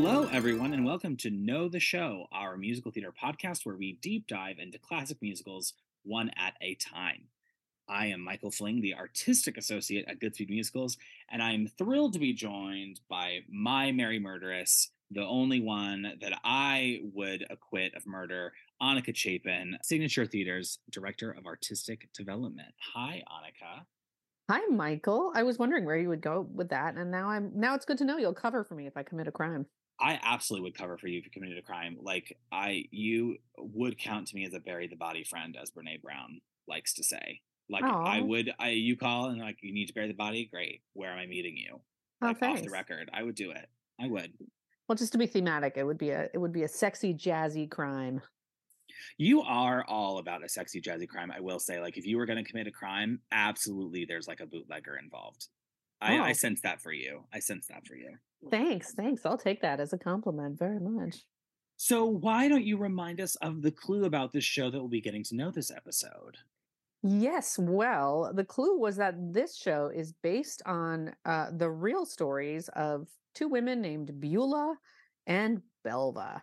Hello, everyone, and welcome to Know the Show, our musical theater podcast where we deep dive into classic musicals one at a time. I am Michael Fling, the artistic associate at Goodspeed Musicals, and I'm thrilled to be joined by my Merry Murderess, the only one that I would acquit of murder, Annika Chapin, Signature Theater's Director of Artistic Development. Hi, Annika. Hi, Michael. I was wondering where you would go with that, and now I'm now it's good to know you'll cover for me if I commit a crime. I absolutely would cover for you if you committed a crime. Like I, you would count to me as a bury the body friend, as Brene Brown likes to say. Like I would, I you call and like you need to bury the body. Great. Where am I meeting you? Oh, Like off the record, I would do it. I would. Well, just to be thematic, it would be a it would be a sexy jazzy crime. You are all about a sexy jazzy crime. I will say, like if you were going to commit a crime, absolutely, there's like a bootlegger involved. I, I Oh. sense that for you. I sense that for you. Thanks, thanks. I'll take that as a compliment very much. So why don't you remind us of the clue about this show that we'll be getting to know this episode? Yes, well, the clue was that this show is based on uh, the real stories of two women named Beulah and Belva.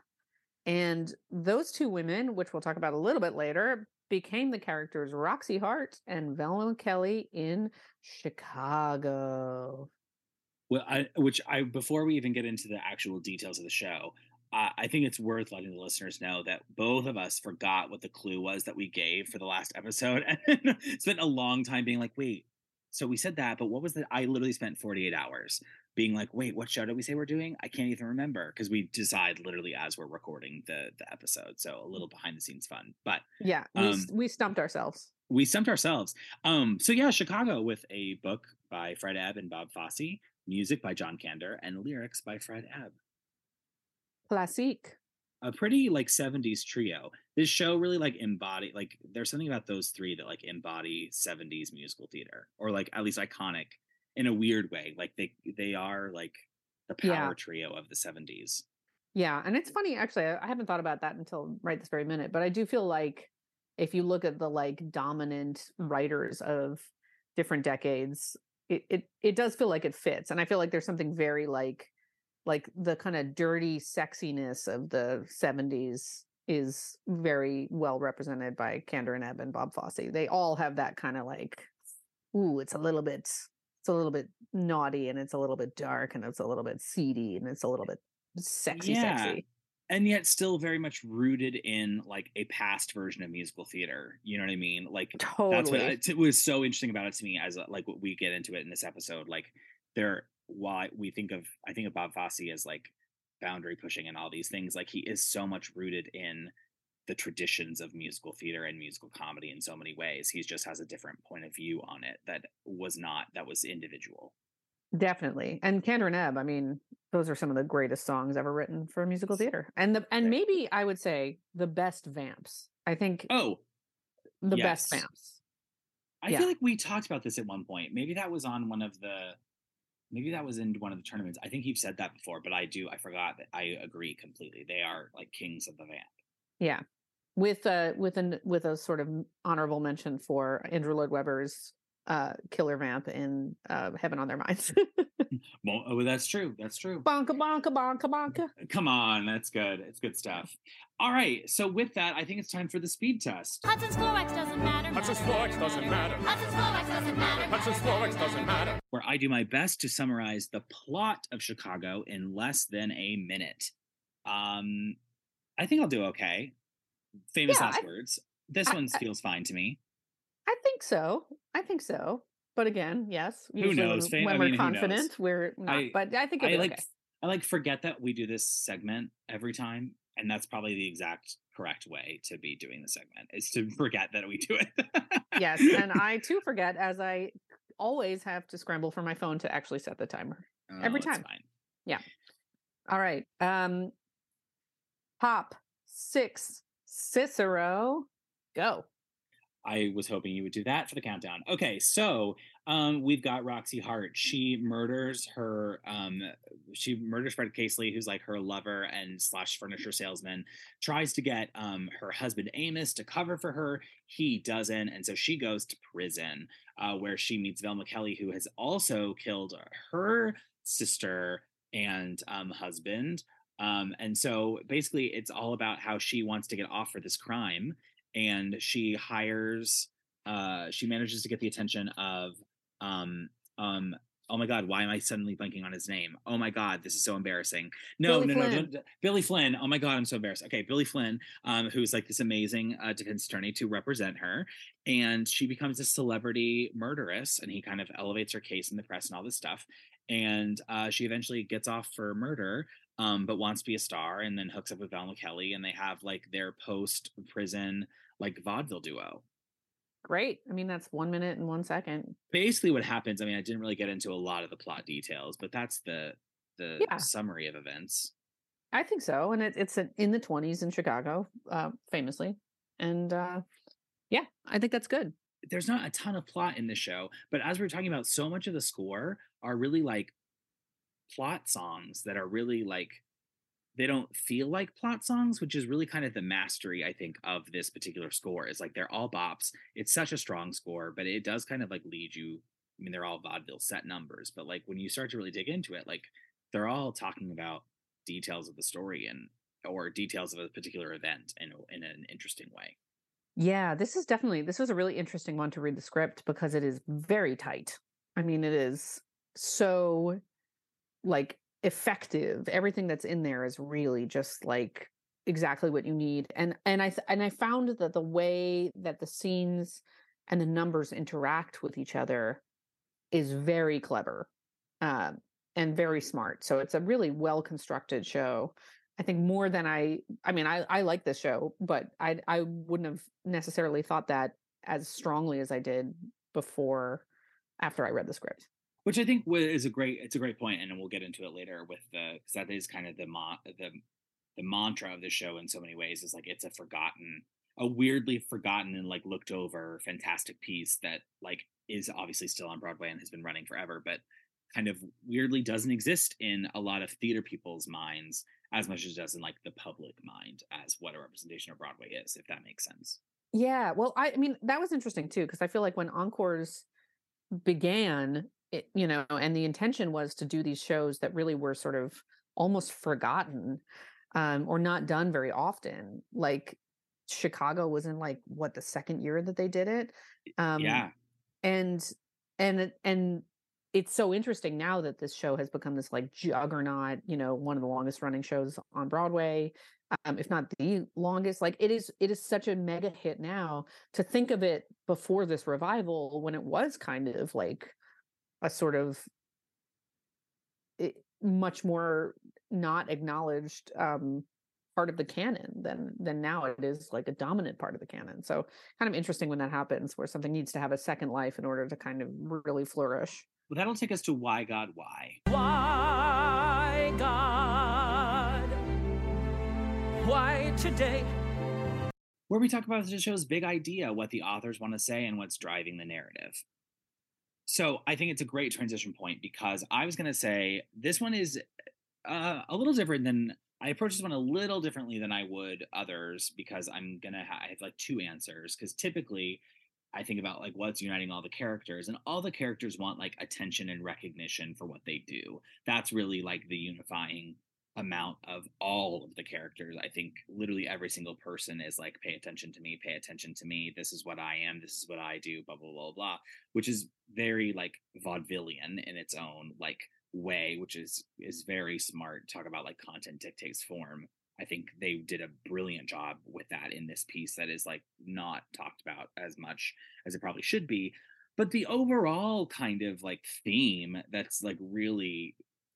And those two women, which we'll talk about a little bit later, became the characters Roxie Hart and Velma Kelly in Chicago. Well, I, which I before we even get into the actual details of the show, uh, I think it's worth letting the listeners know that both of us forgot what the clue was that we gave for the last episode, and spent a long time being like, "Wait, so we said that, but what was that?" I literally spent forty eight hours being like, "Wait, what show did we say we're doing?" I can't even remember because we decide literally as we're recording the the episode, so a little behind the scenes fun, but Yeah, we, Um, we stumped ourselves. we stumped ourselves. Um, so yeah, Chicago with a book by Fred Ebb and Bob Fosse, music by John Kander, and lyrics by Fred Ebb. Classique. A pretty like 70s trio. This show really like embody like there's something about those three that like embody 70s musical theater or like at least iconic in a weird way. Like they they are like the power Yeah. trio of the 70s. Yeah, and it's funny actually. I I haven't thought about that until right this very minute, but I do feel like if you look at the like dominant writers of different decades, it it it does feel like it fits, and I feel like there's something very like like the kind of dirty sexiness of the 70s is very well represented by Kander and Ebb and Bob Fosse. They all have that kind of like ooh, it's a little bit it's a little bit naughty and it's a little bit dark and it's a little bit seedy and it's a little bit sexy Yeah. sexy. And yet still very much rooted in like a past version of musical theater. You know what I mean? Like Totally. that's what I- it was so interesting about it to me as like what we get into it in this episode. Like there, why we think of I think of Bob Fosse as like boundary pushing and all these things. Like he is so much rooted in the traditions of musical theater and musical comedy in so many ways. He just has a different point of view on it that was not that was individual. Definitely. And Kander and Ebb, I mean, those are some of the greatest songs ever written for musical theater. And the and maybe I would say the best vamps. I think Oh, the best vamps. I Yeah. feel like we talked about this at one point. Maybe that was on one of the maybe that was in one of the tournaments. I think you've said that before, but I do I forgot that I agree completely. They are like kings of the vamp. Yeah. With a with an with a sort of honorable mention for Andrew Lloyd Webber's uh killer vamp in uh Heaven on Their Minds. Well, oh, that's true. That's true. bonka bonka bonka bonka. Come on, that's good. It's good stuff. All right. So with that, I think it's time for the speed test. Hudson's Florex doesn't matter. Hudson's Florex doesn't matter. Hudson's Florex doesn't matter. Hudson's Florex doesn't matter. where I do my best to summarize the plot of Chicago in less than a minute. Um, I think I'll do okay. Famous Yeah, last I- words. This I- one I- feels fine to me. I think so. I think so. But again, yes, Who knows? when, we're mean, confident, we're not. I- but I think I like okay. I like forget that we do this segment every time, and that's probably the exact correct way to be doing the segment is to forget that we do it. yes, and I too forget as I always have to scramble for my phone to actually set the timer. every Oh, it's time. fine. All right. Um Hop 6 Cicero go. I was hoping you would do that for the countdown. Okay, so um, we've got Roxie Hart. She murders her. Um, she murders Fred Casely, who's like her lover and slash furniture salesman. Tries to get um, her husband Amos to cover for her. He doesn't, and so she goes to prison, uh, where she meets Velma Kelly, who has also killed her sister and um, husband. Um, and so basically, it's all about how she wants to get off for this crime, and she hires. Uh, she manages to get the attention of um, um, oh my god, why am I suddenly blanking on his name? Oh my god, this is so embarrassing. No, Billy no, no, don't, Billy Flynn. Oh my god, I'm so embarrassed. Okay, Billy Flynn, um, who's like this amazing uh, defense attorney to represent her, and she becomes a celebrity murderess, and he kind of elevates her case in the press and all this stuff, and uh, she eventually gets off for murder. Um, but wants to be a star, and then hooks up with Velma Kelly, and they have like their post prison like vaudeville duo. Great. I mean, that's one minute and one second. basically what happens i mean i didn't really get into a lot of the plot details but that's the the Yeah. summary of events I think so. And it, it's a- in the 20s in Chicago, uh, famously. And uh, yeah, I think that's good. there's not a ton of plot in the show but as we are talking about so much of the score are really like plot songs that are really like they don't feel like plot songs which is really kind of the mastery i think of this particular score is like they're all bops it's such a strong score but it does kind of like lead you i mean they're all vaudeville set numbers but like when you start to really dig into it like they're all talking about details of the story and or details of a particular event in, in an interesting way Yeah, this is definitely this was a really interesting one to read the script because it is very tight. I mean, it is so like effective. Everything that's in there is really just like exactly what you need. And and I and I found that the way that the scenes and the numbers interact with each other is very clever um, and very smart. So it's a really well constructed show. I think more than I I mean I I like this show, but I I wouldn't have necessarily thought that as strongly as I did before after I read the script. Which I think is a great it's a great point, and we'll get into it later with the because that is kind of the ma- the the mantra of the show in so many ways is like it's a forgotten a weirdly forgotten and like looked over fantastic piece that like is obviously still on Broadway and has been running forever, but kind of weirdly doesn't exist in a lot of theater people's minds as much as it does in like the public mind as what a representation of Broadway is, if that makes sense. Yeah, well, I, I mean that was interesting too because I feel like when encores began, it, you know, and the intention was to do these shows that really were sort of almost forgotten um, or not done very often. Like Chicago was in like what the second year that they did it. Um, yeah. and and and it's so interesting now that this show has become this like juggernaut you know one of the longest running shows on broadway um, if not the longest like it is it is such a mega hit now to think of it before this revival when it was kind of like a sort of it, much more not acknowledged um part of the canon than than now it is like a dominant part of the canon so kind of interesting when that happens where something needs to have a second life in order to kind of really flourish Well, that'll take us to why God why. Why, God? Why today? where we talk about the show's big idea, what the authors want to say, and what's driving the narrative. So I think it's a great transition point because I was going to say this one is uh, a little different than I approach this one a little differently than I would others because I'm gonna ha- I have like two answers because typically I think about like what's uniting all the characters and all the characters want like attention and recognition for what they do. That's really like the unifying amount of all of the characters. I think literally every single person is like, pay attention to me, pay attention to me. This is what I am. This is what I do. Blah blah blah blah, which is very like vaudevillian in its own like way, which is is very smart. Talk about like content dictates form. I think they did a brilliant job with that in this piece that is like not talked about as much as it probably should be. But the overall kind of like theme that's like really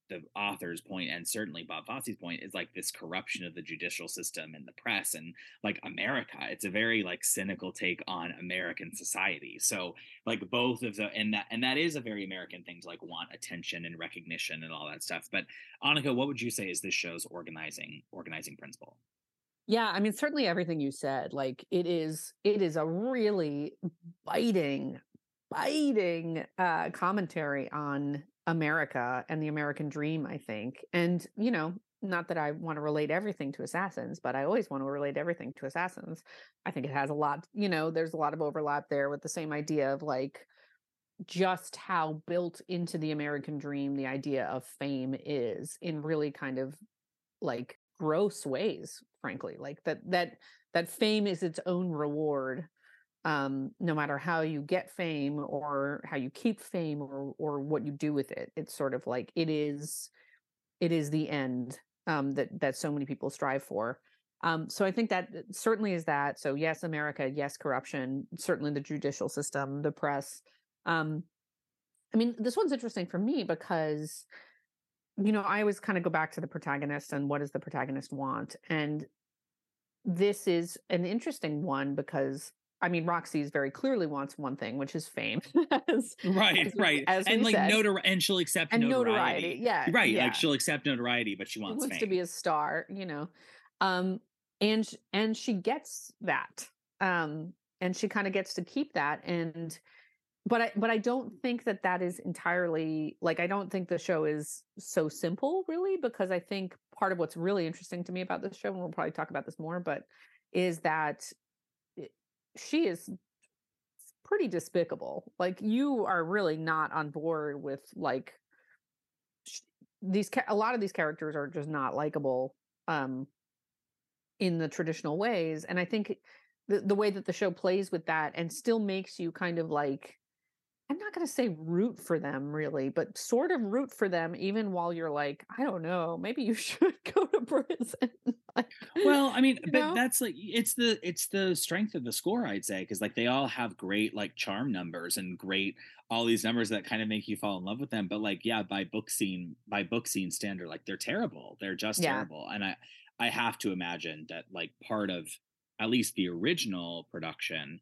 the author's point and certainly Bob Fosse's point is like this corruption of the judicial system and the press and like America. It's a very like cynical take on American society. So like both of the and that and that is a very American thing to like want attention and recognition and all that stuff. But Annika, what would you say is this show's organizing organizing principle? yeah i mean certainly everything you said like it is it is a really biting biting uh commentary on america and the american dream i think and you know not that i want to relate everything to assassins but i always want to relate everything to assassins i think it has a lot you know there's a lot of overlap there with the same idea of like just how built into the American dream the idea of fame is in really kind of like gross ways, frankly. Like that that that fame is its own reward. Um, no matter how you get fame or how you keep fame or or what you do with it. It's sort of like it is it is the end um that that so many people strive for. Um, so I think that uh, certainly is that. So yes, America, yes, corruption, certainly the judicial system, the press. Um, I mean, this one's interesting for me because, you know, I always kind of go back to the protagonist and what does the protagonist want? And this is an interesting one because I mean, Roxie's very clearly wants one thing, which is fame. as, right, as we- right, as and like said. notoriety, and she'll accept and notoriety. notoriety. Yeah. right, yeah. like she'll accept notoriety, but she She wants, wants fame. to be a star, you know. Um, and and she gets that. Um, and she kind of gets to keep that. And but I but I don't think that that is entirely like I don't think the show is so simple really because I think part of what's really interesting to me about this show and we'll probably talk about this more, but is that she is pretty despicable. Like you are really not on board with like these a lot of these characters are just not likable um in the traditional ways and i think the, the way that the show plays with that and still makes you kind of like i'm not going to say root for them really but sort of root for them even while you're like i don't know maybe you should go to prison like, well i mean but know? that's like it's the it's the strength of the score i'd say because like they all have great like charm numbers and great all these numbers that kind of make you fall in love with them but like yeah by book scene by book scene standard like they're terrible they're just Yeah. terrible and i i have to imagine that like part of at least the original production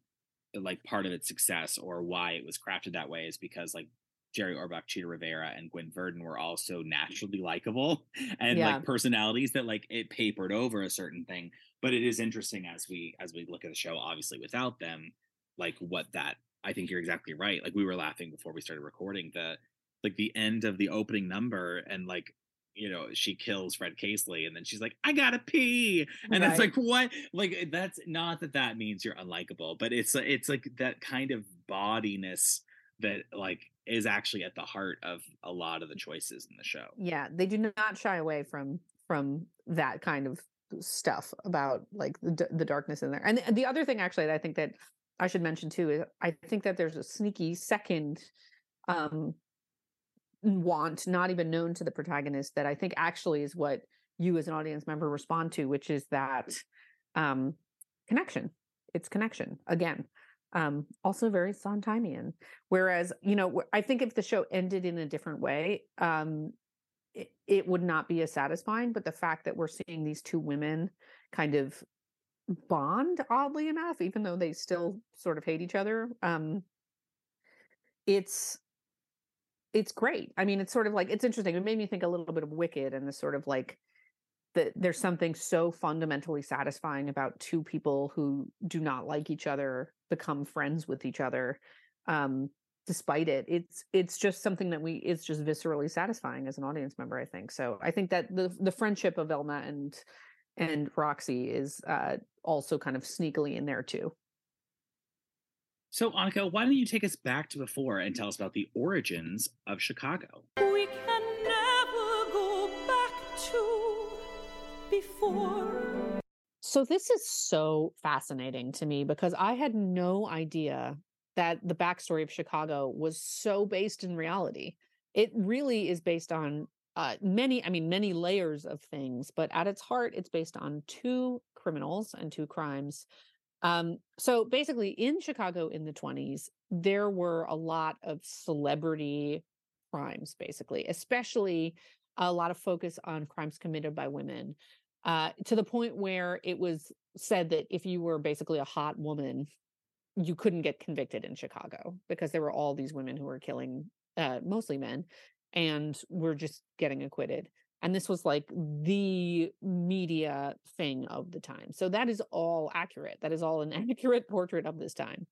like part of its success or why it was crafted that way is because like Jerry Orbach, Chita Rivera, and Gwen Verdon were all so naturally likable and Yeah. like personalities that like it papered over a certain thing. But it is interesting as we as we look at the show, obviously without them, like what that I think you're exactly right. Like we were laughing before we started recording the like the end of the opening number and like you know she kills Fred Casely and then she's like I gotta pee and it's like what? Like that's not that that means you're unlikable but it's it's like that kind of bodiness that like is actually at the heart of a lot of the choices in the show. Yeah they do not shy away from from that kind of stuff about like the, the darkness in there and the other thing actually that i think that i should mention too is i think that there's a sneaky second um want not even known to the protagonist that i think actually is what you as an audience member respond to which is that um connection. It's connection again um also very sondheimian. Whereas you know i think if the show ended in a different way um it, it would not be as satisfying but the fact that we're seeing these two women kind of bond oddly enough even though they still sort of hate each other um it's it's great. I mean it's sort of like it's interesting it made me think a little bit of wicked and the sort of like that there's something so fundamentally satisfying about two people who do not like each other become friends with each other um despite it. It's it's just something that we it's just viscerally satisfying as an audience member i think. So i think that the the friendship of velma and and roxie is uh also kind of sneakily in there too so Annika why don't you take us back to before and tell us about the origins of Chicago We can never go back to before. So this is so fascinating to me because I had no idea that the backstory of Chicago was so based in reality. It really is based on uh, many, I mean, many layers of things, but at its heart, it's based on two criminals and two crimes. Um, so basically, in Chicago in the 20s, there were a lot of celebrity crimes, basically, especially a lot of focus on crimes committed by women uh, to the point where it was said that if you were basically a hot woman, you couldn't get convicted in Chicago because there were all these women who were killing uh, mostly men and were just getting acquitted. And this was like the media thing of the time. So that is all accurate. That is all an accurate portrait of this time.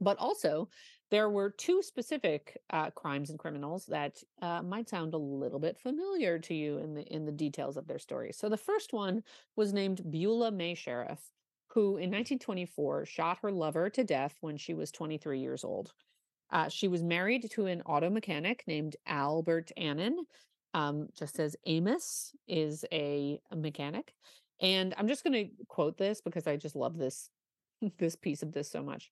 But also, there were two specific uh, crimes and criminals that uh, might sound a little bit familiar to you in the in the details of their story. So the first one was named Beulah May Sheriff, who in 1924 shot her lover to death when she was 23 years old. Uh, she was married to an auto mechanic named Albert Annan, um, just as Amos is a, a mechanic. And I'm just going to quote this because I just love this this piece of this so much.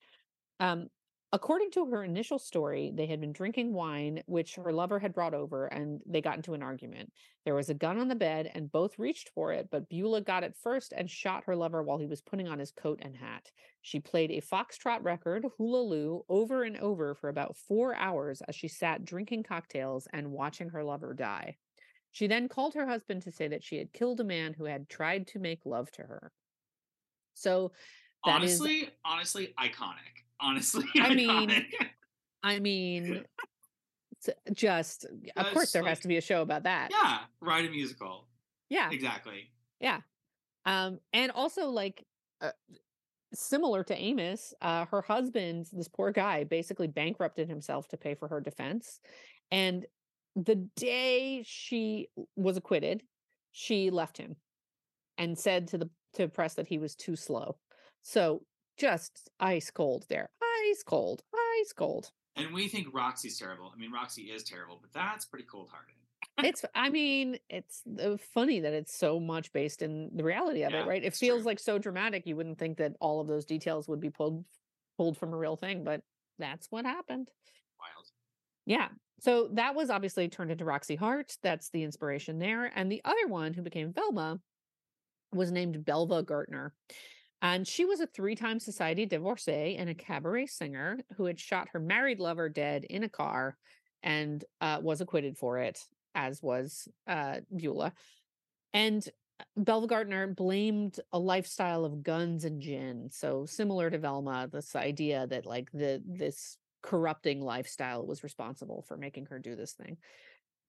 Um, according to her initial story, they had been drinking wine, which her lover had brought over, and they got into an argument. There was a gun on the bed, and both reached for it, but Beulah got it first and shot her lover while he was putting on his coat and hat. She played a foxtrot record, Hula Lou, over and over for about four hours as she sat drinking cocktails and watching her lover die. She then called her husband to say that she had killed a man who had tried to make love to her. So that is- honestly, honestly, iconic. Honestly, I mean. I mean, just of course there has to be a show about that. yeah, write a musical. Yeah. Exactly. Yeah, um, and also like uh, similar to Amos, uh, her husband, this poor guy, basically bankrupted himself to pay for her defense. And the day she was acquitted, she left him and said to the to press that he was too slow. So just ice cold there, ice cold, ice cold. And we think Roxie's terrible. I mean, Roxie is terrible, but that's pretty cold hearted. it's i mean it's funny that it's so much based in the reality of Yeah, it right it feels true. like so dramatic you wouldn't think that all of those details would be pulled pulled from a real thing but that's what happened Wild. yeah so that was obviously turned into roxie hart that's the inspiration there and the other one who became velma was named belva gaertner and she was a three-time society divorcee and a cabaret singer who had shot her married lover dead in a car and uh, was acquitted for it as was uh, Beulah. And uh, Belva Gaertner blamed a lifestyle of guns and gin. So similar to Velma, this idea that like the this corrupting lifestyle was responsible for making her do this thing.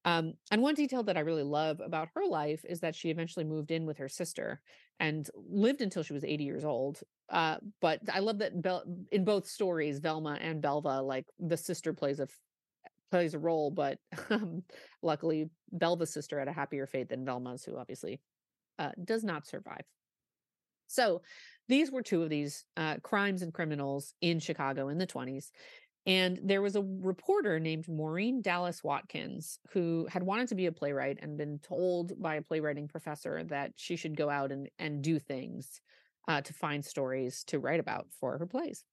Um, and one detail that I really love about her life is that she eventually moved in with her sister and lived until she was 80 years old. Uh, but I love that Bel- in both stories, Velma and Belva, like the sister plays a f- plays a role, but um, luckily Belva's sister had a happier fate than Velma's, who obviously uh, does not survive. So these were two of these uh, crimes and criminals in Chicago in the 20s. And there was a reporter named Maurine Dallas Watkins who had wanted to be a playwright and been told by a playwriting professor that she should go out and, and do things uh, to find stories to write about for her plays.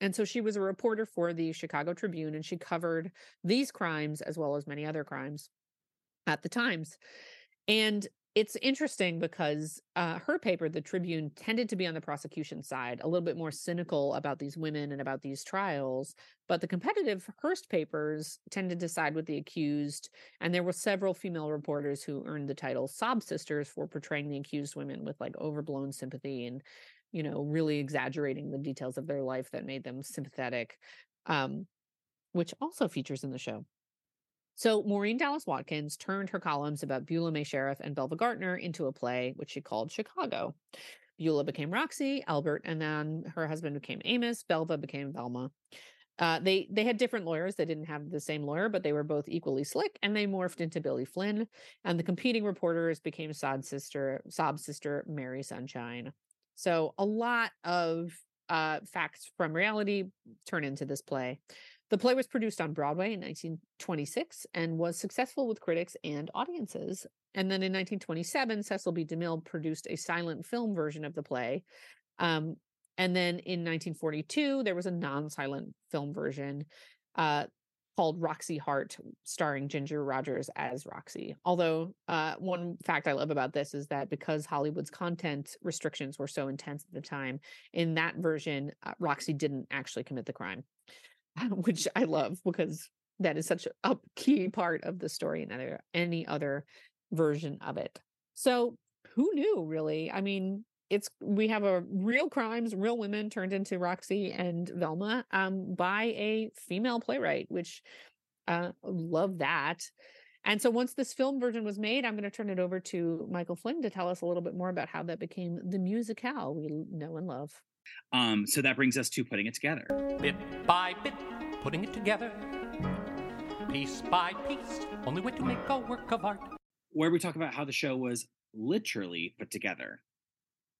And so she was a reporter for the Chicago Tribune and she covered these crimes as well as many other crimes at the Times. And it's interesting because uh, her paper, the Tribune, tended to be on the prosecution side, a little bit more cynical about these women and about these trials. But the competitive Hearst papers tended to side with the accused. And there were several female reporters who earned the title sob sisters for portraying the accused women with like overblown sympathy and, you know, really exaggerating the details of their life that made them sympathetic, um, which also features in the show. So Maurine Dallas Watkins turned her columns about Beulah May Sheriff and Belva Gaertner into a play, which she called Chicago. Beulah became Roxie, Albert, and then her husband became Amos. Belva became Velma. Uh, they they had different lawyers. They didn't have the same lawyer, but they were both equally slick, and they morphed into Billy Flynn. And the competing reporters became Sob's sister, Sob's sister Mary Sunshine. So a lot of uh, facts from reality turn into this play. The play was produced on Broadway in 1926 and was successful with critics and audiences. And then in 1927, Cecil B. DeMille produced a silent film version of the play. Um, and then in 1942, there was a non silent film version uh, called Roxie Hart, starring Ginger Rogers as Roxie. Although, uh, one fact I love about this is that because Hollywood's content restrictions were so intense at the time, in that version, uh, Roxie didn't actually commit the crime. which I love because that is such a key part of the story other, any other version of it. So who knew really? I mean, it's we have a real crimes, real women turned into Roxie and Velma um, by a female playwright, which uh, love that. And so once this film version was made, I'm going to turn it over to Michael Flynn to tell us a little bit more about how that became the musicale we know and love. Um, so that brings us to putting it together. Bit by bit, putting it together. Piece by piece, only way to make a work of art. where we talk about how the show was literally put together.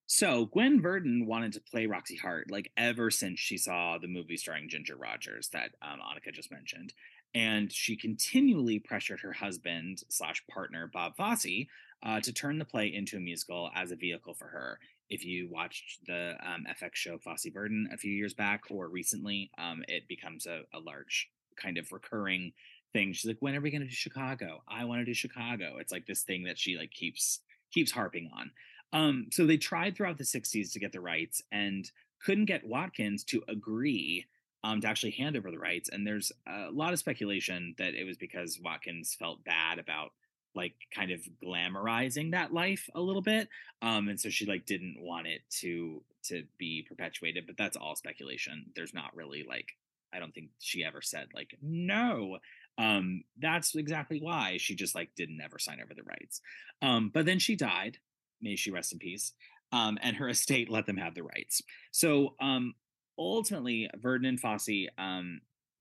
So Gwen Verdon wanted to play Roxie Hart like ever since she saw the movie starring Ginger Rogers that um, Annika just mentioned, and she continually pressured her husband slash partner Bob Fosse uh, to turn the play into a musical as a vehicle for her. If you watched the um, FX show Fosse Verdon a few years back or recently, um, it becomes a, a large kind of recurring thing. She's like, "When are we going to do Chicago? I want to do Chicago." It's like this thing that she like keeps keeps harping on. Um, so they tried throughout the 60s to get the rights and couldn't get Watkins to agree um, to actually hand over the rights. And there's a lot of speculation that it was because Watkins felt bad about like kind of glamorizing that life a little bit. Um, and so she like didn't want it to to be perpetuated, but that's all speculation. There's not really like I don't think she ever said like no. Um, that's exactly why she just like didn't ever sign over the rights. Um, but then she died may she rest in peace, um, and her estate let them have the rights. So um, ultimately, Verdon and Fosse um,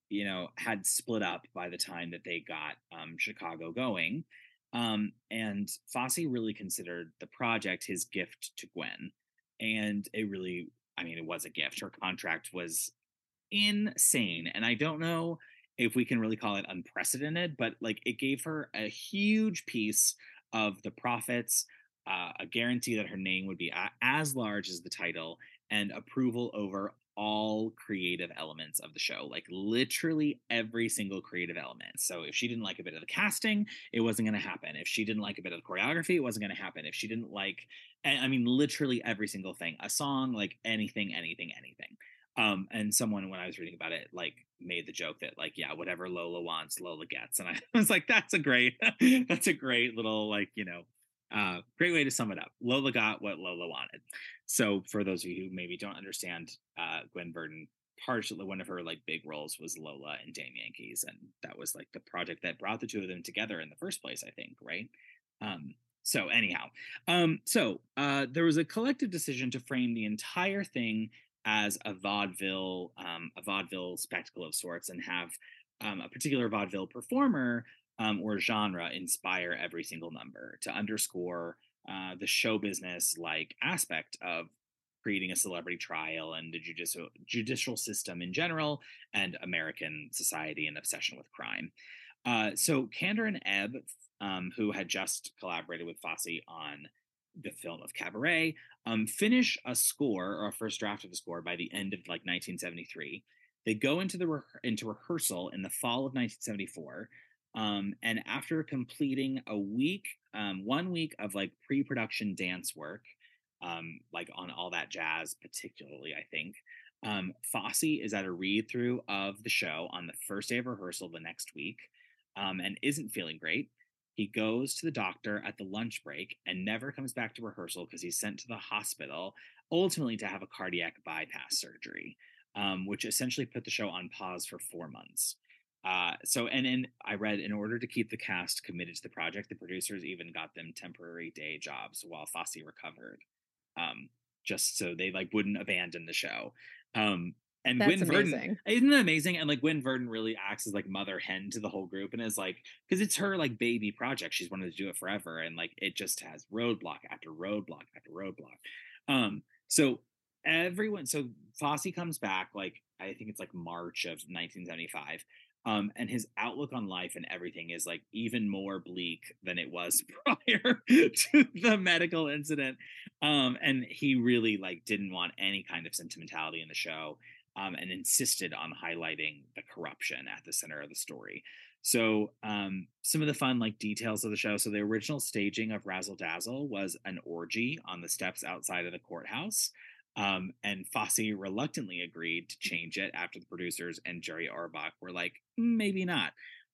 you know, had split up by the time that they got um, Chicago going. Um, and Fosse really considered the project his gift to Gwen. And it really, I mean, it was a gift. Her contract was insane. And I don't know if we can really call it unprecedented, but like it gave her a huge piece of the profits uh, a guarantee that her name would be a- as large as the title and approval over all creative elements of the show like literally every single creative element. So if she didn't like a bit of the casting it wasn't going to happen. If she didn't like a bit of the choreography it wasn't going to happen. If she didn't like i mean literally every single thing a song like anything anything anything. Um and someone when i was reading about it like made the joke that like yeah whatever lola wants lola gets. And i was like that's a great that's a great little like you know uh, great way to sum it up. Lola got what Lola wanted. So for those of you who maybe don't understand uh, Gwen Verdon, partially one of her like big roles was Lola and Damn Yankees, and that was like the project that brought the two of them together in the first place. I think, right? Um, so anyhow, um, so uh, there was a collective decision to frame the entire thing as a vaudeville, um, a vaudeville spectacle of sorts, and have um, a particular vaudeville performer um, or genre inspire every single number to underscore uh, the show business like aspect of creating a celebrity trial and the judicial judicial system in general and American society and obsession with crime. Uh, so Kander and Ebb, um, who had just collaborated with Fosse on the film of Cabaret, um, finish a score or a first draft of a score by the end of like 1973. They go into the re- into rehearsal in the fall of 1974 um, and after completing a week, um, one week of like pre production dance work, um, like on all that jazz, particularly, I think, um, Fosse is at a read through of the show on the first day of rehearsal the next week um, and isn't feeling great. He goes to the doctor at the lunch break and never comes back to rehearsal because he's sent to the hospital, ultimately to have a cardiac bypass surgery, um, which essentially put the show on pause for four months. Uh, so, and then I read in order to keep the cast committed to the project, the producers even got them temporary day jobs while Fosse recovered, um, just so they like wouldn't abandon the show. Um, and That's Gwen Verdon, isn't that amazing? And like Gwen Verdon really acts as like mother hen to the whole group, and is like because it's her like baby project. She's wanted to do it forever, and like it just has roadblock after roadblock after roadblock. Um, so everyone, so Fosse comes back like I think it's like March of 1975 um, and his outlook on life and everything is like even more bleak than it was prior to the medical incident um, and he really like didn't want any kind of sentimentality in the show um, and insisted on highlighting the corruption at the center of the story. So um, some of the fun like details of the show. So the original staging of razzle dazzle was an orgy on the steps outside of the courthouse um, and Fosse reluctantly agreed to change it after the producers and Jerry Orbach were like, "Mm, maybe not.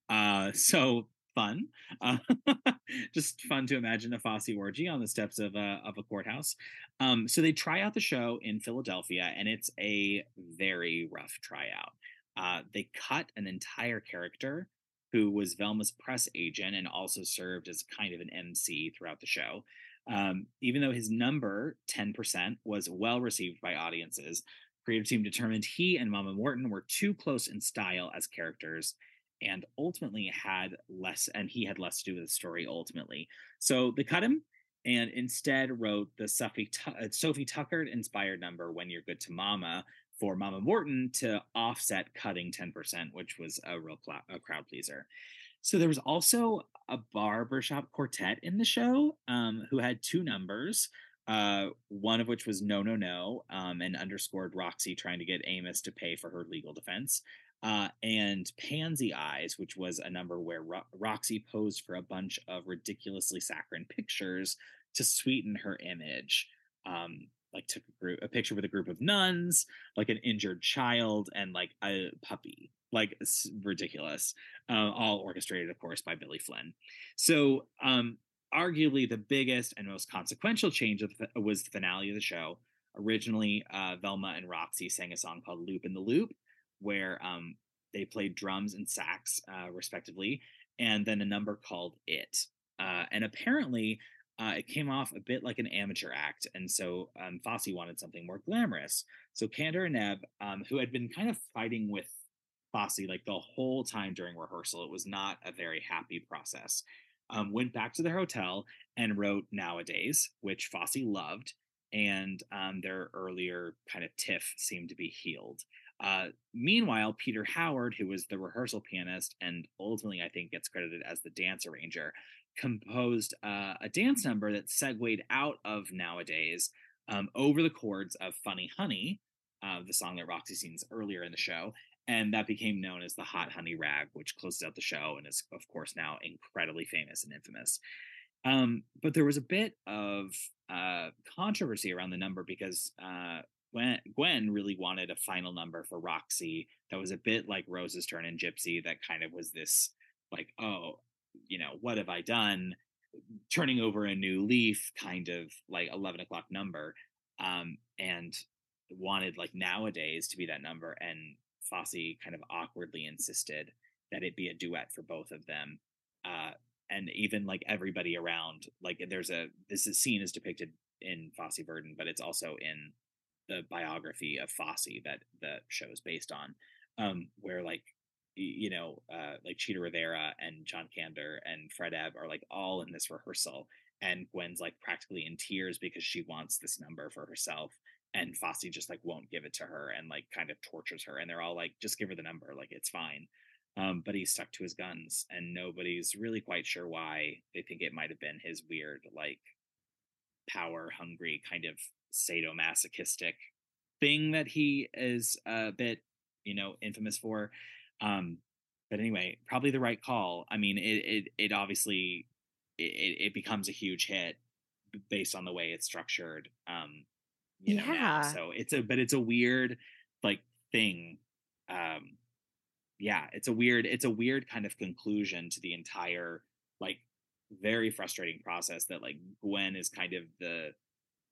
Uh, so fun. Uh, just fun to imagine a Fosse orgy on the steps of a, of a courthouse. Um, so they try out the show in Philadelphia, and it's a very rough tryout. Uh, they cut an entire character who was Velma's press agent and also served as kind of an MC throughout the show. Um, even though his number, 10%, was well received by audiences, creative team determined he and Mama Morton were too close in style as characters and ultimately had less and he had less to do with the story ultimately. So they cut him and instead wrote the Sophie, Tu- uh, Sophie inspired number "When You're Good to Mama" for Mama Morton to offset cutting 10%, which was a real a crowd pleaser. So there was also a barbershop quartet in the show um, who had two numbers. Uh, one of which was no, no, no, um, and underscored Roxie trying to get Amos to pay for her legal defense. Uh, and Pansy Eyes, which was a number where Ro- Roxie posed for a bunch of ridiculously saccharine pictures to sweeten her image. Um, like took a group a picture with a group of nuns, like an injured child, and like a puppy. Like ridiculous. Uh, all orchestrated, of course, by Billy Flynn. So um, arguably the biggest and most consequential change the, was the finale of the show. Originally, uh, Velma and Roxie sang a song called "Loopin' the Loop," where um, they played drums and sax, uh, respectively, and then a number called "It." Uh, and apparently, uh, it came off a bit like an amateur act, and so um, Fosse wanted something more glamorous. So Kander and Ebb, um, who had been kind of fighting with Fosse like the whole time during rehearsal, it was not a very happy process. Um, went back to their hotel and wrote "Nowadays," which Fosse loved, and um, their earlier kind of tiff seemed to be healed. Uh, meanwhile, Peter Howard, who was the rehearsal pianist and ultimately I think gets credited as the dance arranger, composed uh, a dance number that segued out of nowadays um, over the chords of Funny Honey, uh, the song that Roxie sings earlier in the show. And that became known as the Hot Honey Rag, which closes out the show and is, of course, now incredibly famous and infamous. Um, but there was a bit of uh, controversy around the number because uh, Gwen, Gwen really wanted a final number for Roxie that was a bit like Rose's Turn in Gypsy, that kind of was this like, oh, you know, what have I done? Turning over a new leaf, kind of like 11 o'clock number. Um, and wanted like nowadays to be that number. And Fosse kind of awkwardly insisted that it be a duet for both of them. Uh, and even like everybody around, like there's a this is, scene is depicted in Fosse Verdon, but it's also in the biography of Fosse that the show is based on, um, where like you know, uh, like Chita Rivera and John Kander and Fred Ebb are like all in this rehearsal, and Gwen's like practically in tears because she wants this number for herself, and Fosse just like won't give it to her and like kind of tortures her, and they're all like, just give her the number, like it's fine. Um, but he's stuck to his guns, and nobody's really quite sure why. They think it might have been his weird, like, power hungry kind of sadomasochistic thing that he is a bit, you know, infamous for. Um, but anyway, probably the right call. I mean, it it it obviously it, it becomes a huge hit based on the way it's structured. Um, you know, now. Yeah. So it's a but it's a weird like thing. Um, yeah, it's a weird it's a weird kind of conclusion to the entire like very frustrating process that like Gwen is kind of the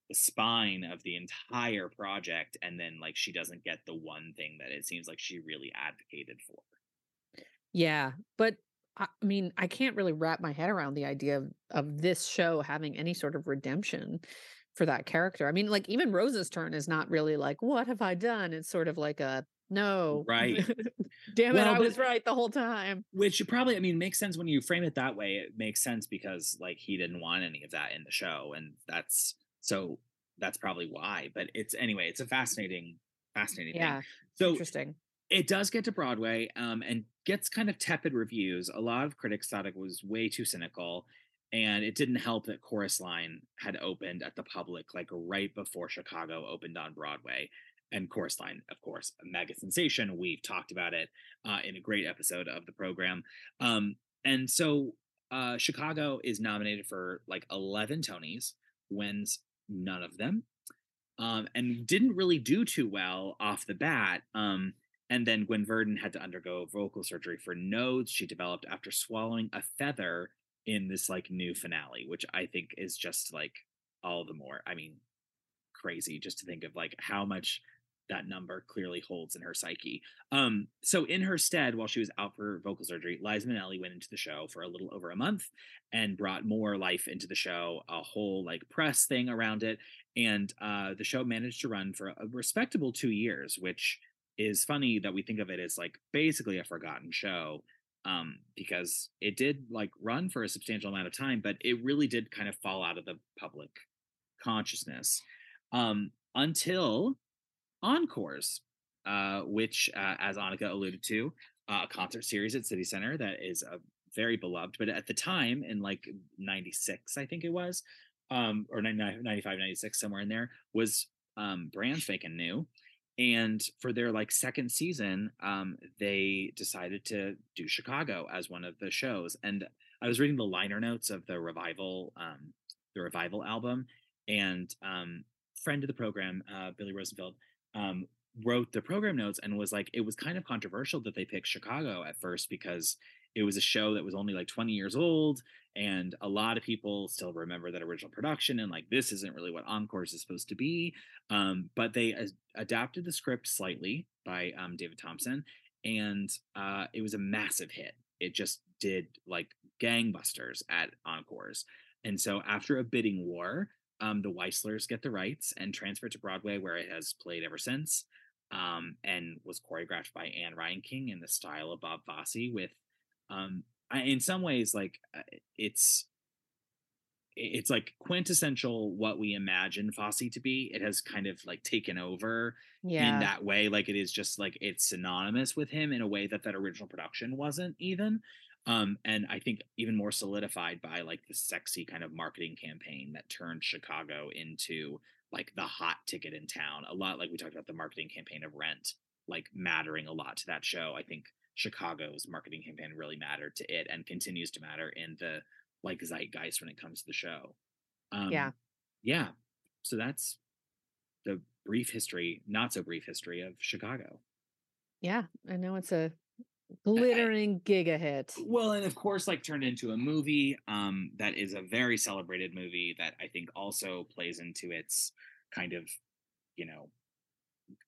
the spine of the entire project and then like she doesn't get the one thing that it seems like she really advocated for Yeah, but I I mean, I can't really wrap my head around the idea of, of this show having any sort of redemption for that character. I mean, like even Rose's turn is not really like, "What have I done?" It's sort of like a no, Right. Damn it, I was right the whole time. which probably i mean makes sense when you frame it that way it makes sense because like he didn't want any of that in the show and that's so that's probably why but it's anyway it's a fascinating fascinating Yeah, thing so interesting. it does get to Broadway um, and gets kind of tepid reviews. A lot of critics thought it was way too cynical, and it didn't help that Chorus Line had opened at the public like right before Chicago opened on Broadway. And Chorus Line, of course, a mega sensation. We've talked about it uh, in a great episode of the program. Um, and so uh, Chicago is nominated for like 11 Tonys, wins none of them, um, and didn't really do too well off the bat. Um, and then Gwen Verdon had to undergo vocal surgery for nodes she developed after swallowing a feather in this like new finale, which I think is just like all the more, I mean, crazy just to think of like how much that number clearly holds in her psyche. Um, so in her stead, while she was out for vocal surgery, Liza Minnelli went into the show for a little over a month and brought more life into the show, a whole like press thing around it. And uh, the show managed to run for a respectable two years, which is funny that we think of it as like basically a forgotten show. Um, because it did like run for a substantial amount of time, but it really did kind of fall out of the public consciousness um, until Encores, uh, which, uh, as Annika alluded to, uh, a concert series at City Center that is a very beloved. But at the time, in like '96, I think it was, um, or 95, 96, somewhere in there, was um, brand spanking new. And for their like second season, um, they decided to do Chicago as one of the shows. And I was reading the liner notes of the revival, um, the revival album, and um, friend of the program, uh, Billy Rosenfeld, um, wrote the program notes and was like, it was kind of controversial that they picked Chicago at first because it was a show that was only like 20 years old and a lot of people still remember that original production and like this isn't really what encores is supposed to be um, but they adapted the script slightly by um, david thompson and uh, it was a massive hit. It just did like gangbusters at encores and so after a bidding war um, the weisslers get the rights and transfer to broadway where it has played ever since um, and was choreographed by ann Reinking in the style of bob fosse with um I, in some ways like uh, it's it's like quintessential what we imagine Fosse to be. It has kind of like taken over Yeah. in that way. Like it is just like it's synonymous with him in a way that that original production wasn't even. Um, and I think even more solidified by like the sexy kind of marketing campaign that turned Chicago into like the hot ticket in town. A lot like we talked about the marketing campaign of Rent, like mattering a lot to that show. I think Chicago's marketing campaign really mattered to it and continues to matter in the like zeitgeist when it comes to the show. Um, Yeah. Yeah. So that's the brief history, not so brief history of Chicago. yeah. I know it's a glittering giga hit. Well, and of course, like turned into a movie um, that is a very celebrated movie that I think also plays into its kind of, you know,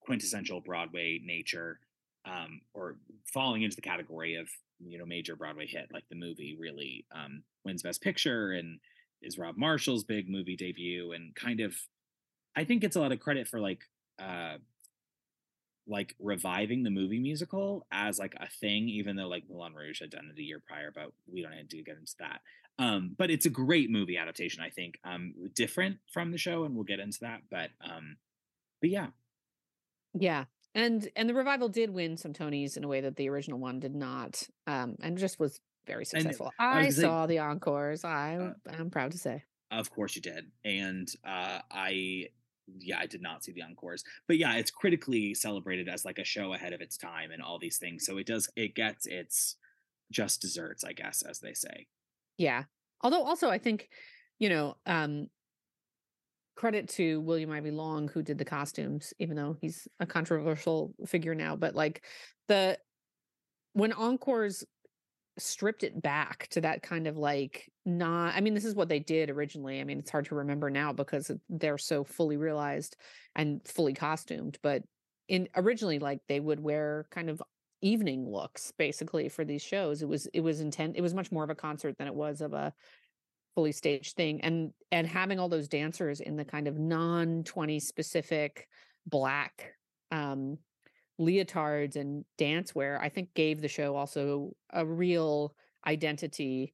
quintessential Broadway nature, um, or falling into the category of you know major Broadway hit. Like the movie really um, wins Best Picture and is Rob Marshall's big movie debut, and kind of, I think gets a lot of credit for like. Uh, like reviving the movie musical as like a thing, even though like Moulin Rouge had done it a year prior, but we don't need to get into that. Um, but it's a great movie adaptation, I think. Um, different from the show, and we'll get into that. But um, but yeah, Yeah. And and the revival did win some Tonys in a way that the original one did not. Um, and just was very successful. I I, saw the encores. I Uh, I'm proud to say. of course you did, and uh, I yeah, I did not see the encores, but yeah, it's critically celebrated as like a show ahead of its time and all these things. So it does it gets its just desserts, I guess, as they say. Yeah. Although also I think, you know, um credit to William Ivey Long who did the costumes, even though he's a controversial figure now, but like the when Encores stripped it back to that kind of like not I mean this is what they did originally. I mean it's hard to remember now because they're so fully realized and fully costumed, but in originally like they would wear kind of evening looks basically for these shows. It was it was intent it was much more of a concert than it was of a fully staged thing and and having all those dancers in the kind of non 20 specific black um leotards and dance wear i think gave the show also a real identity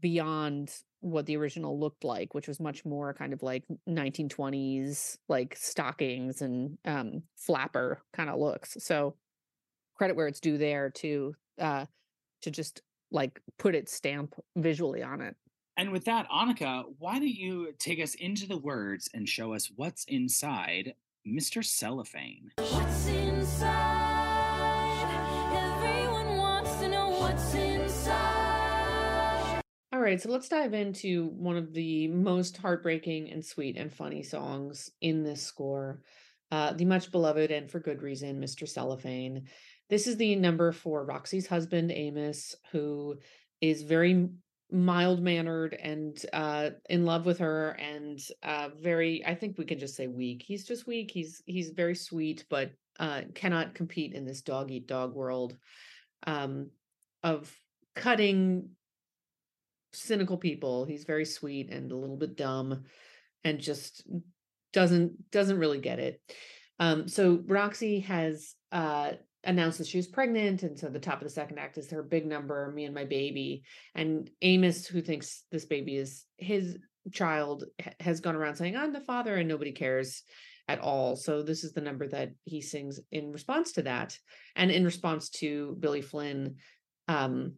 beyond what the original looked like which was much more kind of like 1920s like stockings and um flapper kind of looks. So credit where it's due there to uh to just like put its stamp visually on it And with that, Annika, why don't you take us into the words and show us what's inside Mr. Cellophane? What's inside? Everyone wants to know what's inside. All right, so let's dive into one of the most heartbreaking and sweet and funny songs in this score. Uh, the much beloved and for good reason, Mr. Cellophane. This is the number for Roxie's husband, Amos, who is very mild mannered and uh in love with her and uh very i think we can just say weak he's just weak he's he's very sweet but uh cannot compete in this dog eat dog world um of cutting cynical people. He's very sweet and a little bit dumb and just doesn't doesn't really get it. Um so Roxie has uh announces she was pregnant and so the top of the second act is her big number me and my baby and amos who thinks this baby is his child has gone around saying i'm the father and nobody cares at all. So this is the number that he sings in response to that and in response to billy flynn um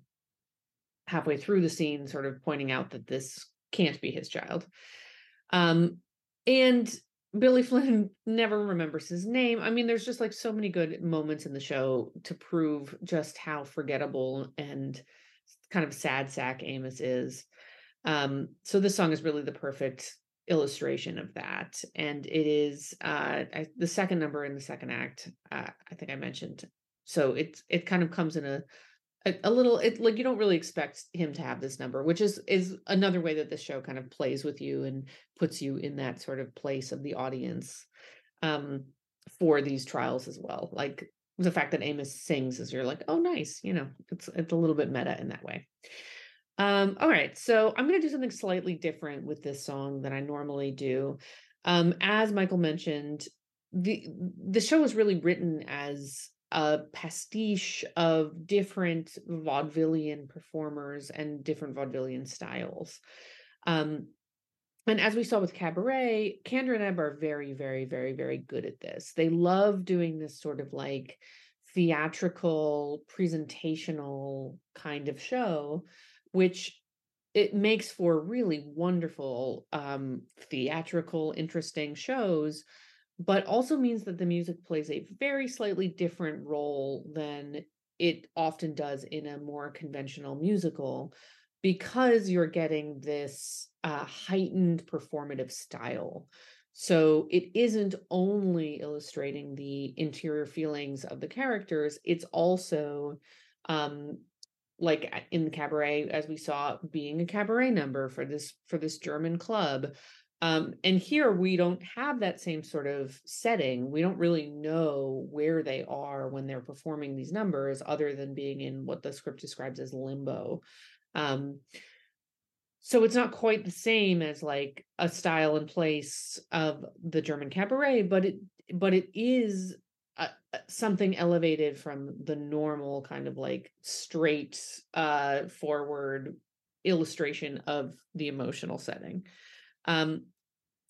halfway through the scene sort of pointing out that this can't be his child. Um and Billy Flynn never remembers his name. I mean, there's just like so many good moments in the show to prove just how forgettable and kind of sad sack Amos is. Um, so this song is really the perfect illustration of that. And it is uh I, the second number in the second act, uh, I think I mentioned. So it's it kind of comes in a a, a little it like you don't really expect him to have this number which is is another way that the show kind of plays with you and puts you in that sort of place of the audience um for these trials as well. Like the fact that amos sings is you're like oh nice you know it's it's a little bit meta in that way. Um all right so i'm going to do something slightly different with this song than i normally do. Um as michael mentioned the the show was really written as a pastiche of different vaudevillian performers and different vaudevillian styles. Um, and as we saw with Cabaret, Kander and Ebb are very, very, very, very good at this. They love doing this sort of like theatrical, presentational kind of show, which it makes for really wonderful um, theatrical, interesting shows but also means that the music plays a very slightly different role than it often does in a more conventional musical because you're getting this uh, heightened performative style. So it isn't only illustrating the interior feelings of the characters, it's also um like in the cabaret as we saw being a cabaret number for this for this German club um, and here we don't have that same sort of setting. We don't really know where they are when they're performing these numbers, other than being in what the script describes as limbo. Um, so it's not quite the same as like a style and place of the German cabaret, but it but it is uh, uh, something elevated from the normal kind of like straight uh forward illustration of the emotional setting. Um,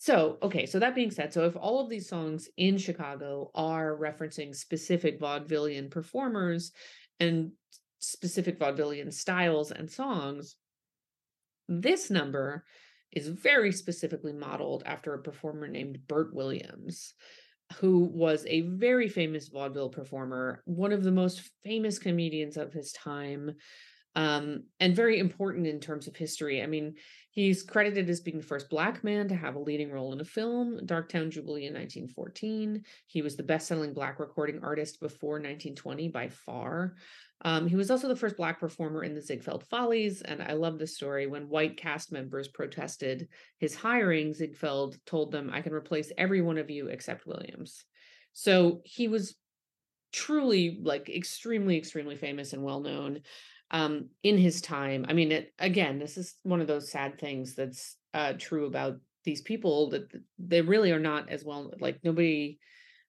so, okay, so that being said, so if all of these songs in Chicago are referencing specific vaudevillian performers and specific vaudevillian styles and songs, this number is very specifically modeled after a performer named Bert Williams, who was a very famous vaudeville performer, one of the most famous comedians of his time, um, and very important in terms of history. I mean, He's credited as being the first Black man to have a leading role in a film, Darktown Jubilee in 1914. He was the best selling Black recording artist before 1920 by far. Um, he was also the first Black performer in the Ziegfeld Follies. And I love this story. When white cast members protested his hiring, Ziegfeld told them, I can replace every one of you except Williams. So he was truly like extremely, extremely famous and well known um, in his time. I mean, it, again, this is one of those sad things that's uh, true about these people that they really are not as well. Like nobody,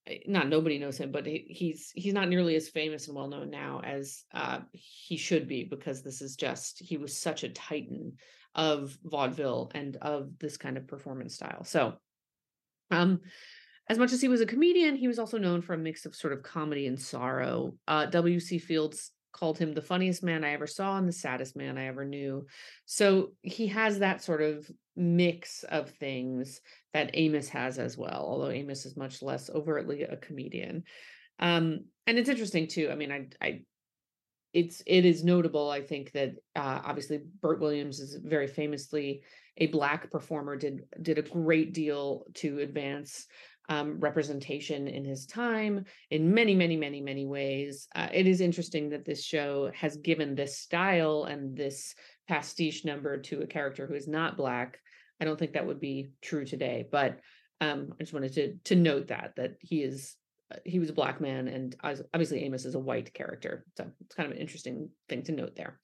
eh, not nobody knows him, but he, he's he's not nearly as famous and well known now as uh, he should be because this is just he was such a titan of vaudeville and of this kind of performance style. So, um, as much as he was a comedian, he was also known for a mix of sort of comedy and sorrow. Uh, W.C. Fields called him the funniest man I ever saw and the saddest man I ever knew. So he has that sort of mix of things that Amos has as well, although Amos is much less overtly a comedian. Um, and it's interesting too. I mean, I, I, it's it is notable. I think that uh, obviously Bert Williams is very famously a black performer. did did a great deal to advance um, representation in his time in many, many, many, many ways. Uh, it is interesting that this show has given this style and this pastiche number to a character who is not Black. I don't think that would be true today, but um, I just wanted to to note that that he is uh, he was a black man and obviously Amos is a white character. So it's kind of an interesting thing to note there.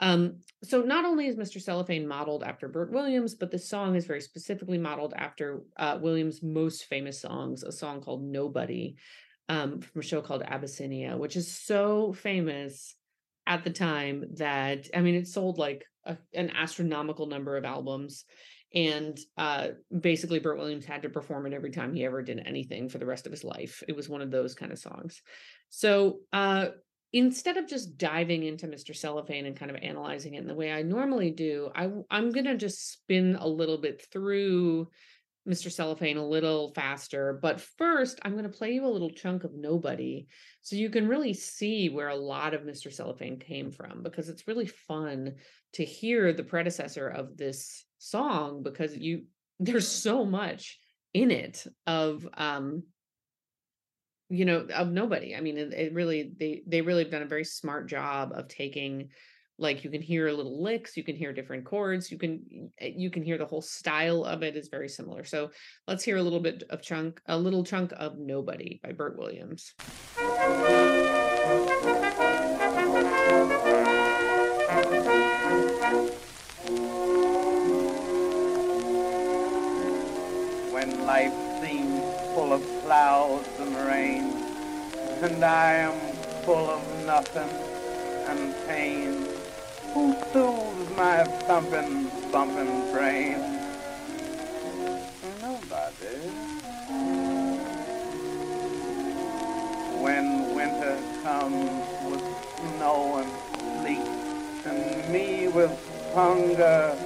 Um, so not only is Mr. Cellophane modeled after Bert Williams, but the song is very specifically modeled after uh, Williams' most famous songs, a song called Nobody. um, from a show called Abyssinia, which is so famous at the time that I mean, it sold like a, an astronomical number of albums. And uh, basically, Bert Williams had to perform it every time he ever did anything for the rest of his life. It was one of those kind of songs. So uh, instead of just diving into Mr. Cellophane and kind of analyzing it in the way I normally do, I, I'm going to just spin a little bit through Mr. Cellophane a little faster. But first, I'm going to play you a little chunk of Nobody so you can really see where a lot of Mr. Cellophane came from because it's really fun to hear the predecessor of this song because you there's so much in it of um you know of nobody. I mean it, it, really they they really have done a very smart job of taking like you can hear little licks you can hear different chords you can eh, you can hear the whole style of it is very similar. So let's hear a little bit of chunk a little chunk of nobody by bert williams. When life full of clouds and rain and I am full of nothing and pain who soothes my thumping, thumping brain? Nobody. When winter comes with snow and sleet, and me with hunger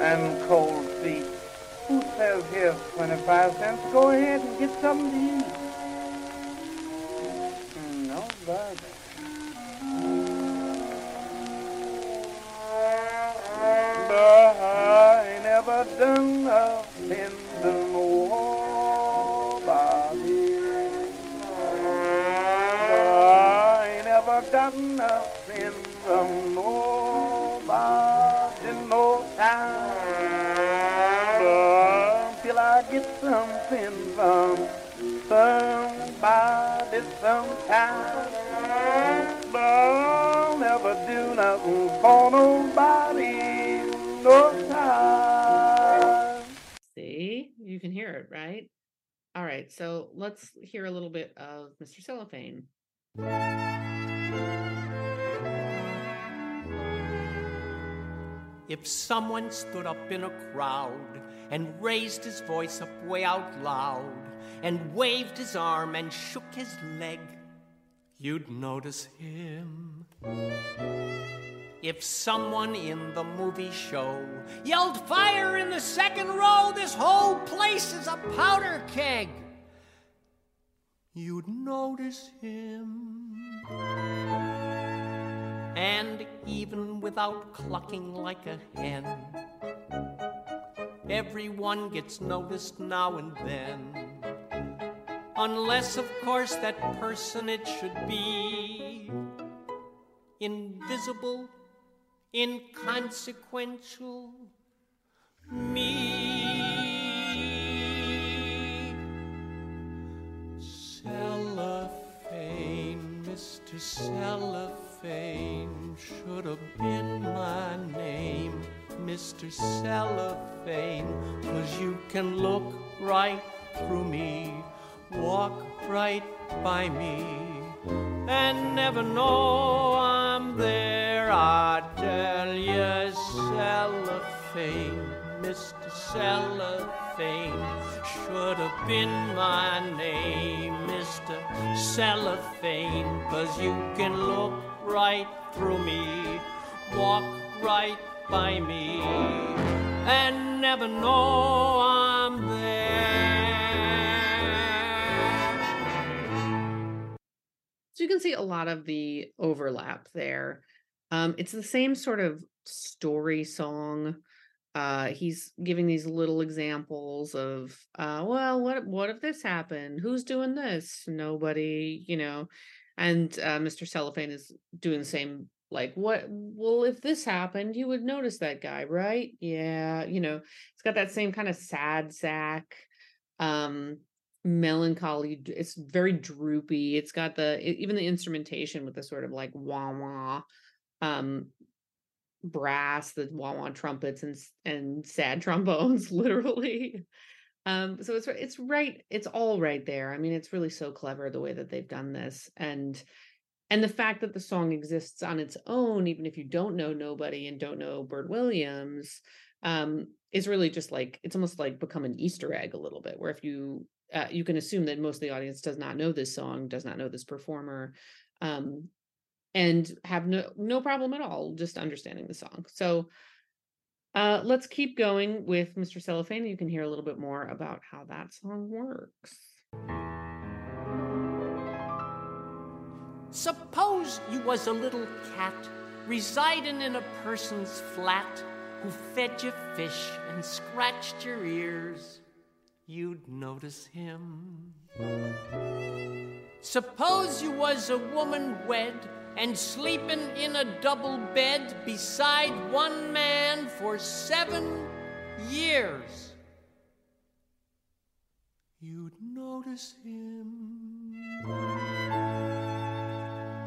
and cold feet, who says here's 25 cents? Go ahead and get something to eat. Hmm, nobody. I never done nothing to nobody. I never got nothing from nobody from somebody sometime. I'll never do nothing for nobody no time. see you can hear it right all right so let's hear a little bit of mr cellophane If someone stood up in a crowd and raised his voice up way out loud and waved his arm and shook his leg, you'd notice him. If someone in the movie show yelled fire in the second row, this whole place is a powder keg, you'd notice him. And even without clucking like a hen, everyone gets noticed now and then. Unless, of course, that person it should be invisible, inconsequential, me. Cellophane, Mr. Cellophane should have been my name, Mr. Cellophane, cause you can look right through me, walk right by me, and never know I'm there. I tell you, Cellophane, Mr. Cellophane should have been my name, Mr. Cellophane, cause you can look right through me, walk right by me, and never know I'm there. So you can see a lot of the overlap there. Um, it's the same sort of story song. Uh, he's giving these little examples of, uh, well, what what if this happened? Who's doing this? Nobody, you know. And uh, Mr. Cellophane is doing the same. Like, what? Well, if this happened, you would notice that guy, right? Yeah, you know, it's got that same kind of sad sack. Um, melancholy it's very droopy it's got the even the instrumentation with the sort of like wah wah um brass the wah wah trumpets and and sad trombones literally Um, so it's it's right, it's all right there. I mean, it's really so clever the way that they've done this, and and the fact that the song exists on its own, even if you don't know nobody and don't know Bert Williams, um, is really just like it's almost like become an Easter egg a little bit, where if you uh, you can assume that most of the audience does not know this song, does not know this performer, um, and have no no problem at all just understanding the song. So uh, let's keep going with Mr. Cellophane. You can hear a little bit more about how that song works. Suppose you was a little cat residing in a person's flat who fed you fish and scratched your ears. You'd notice him. Suppose you was a woman wed and sleeping in a double bed beside one man for seven years. You'd notice him.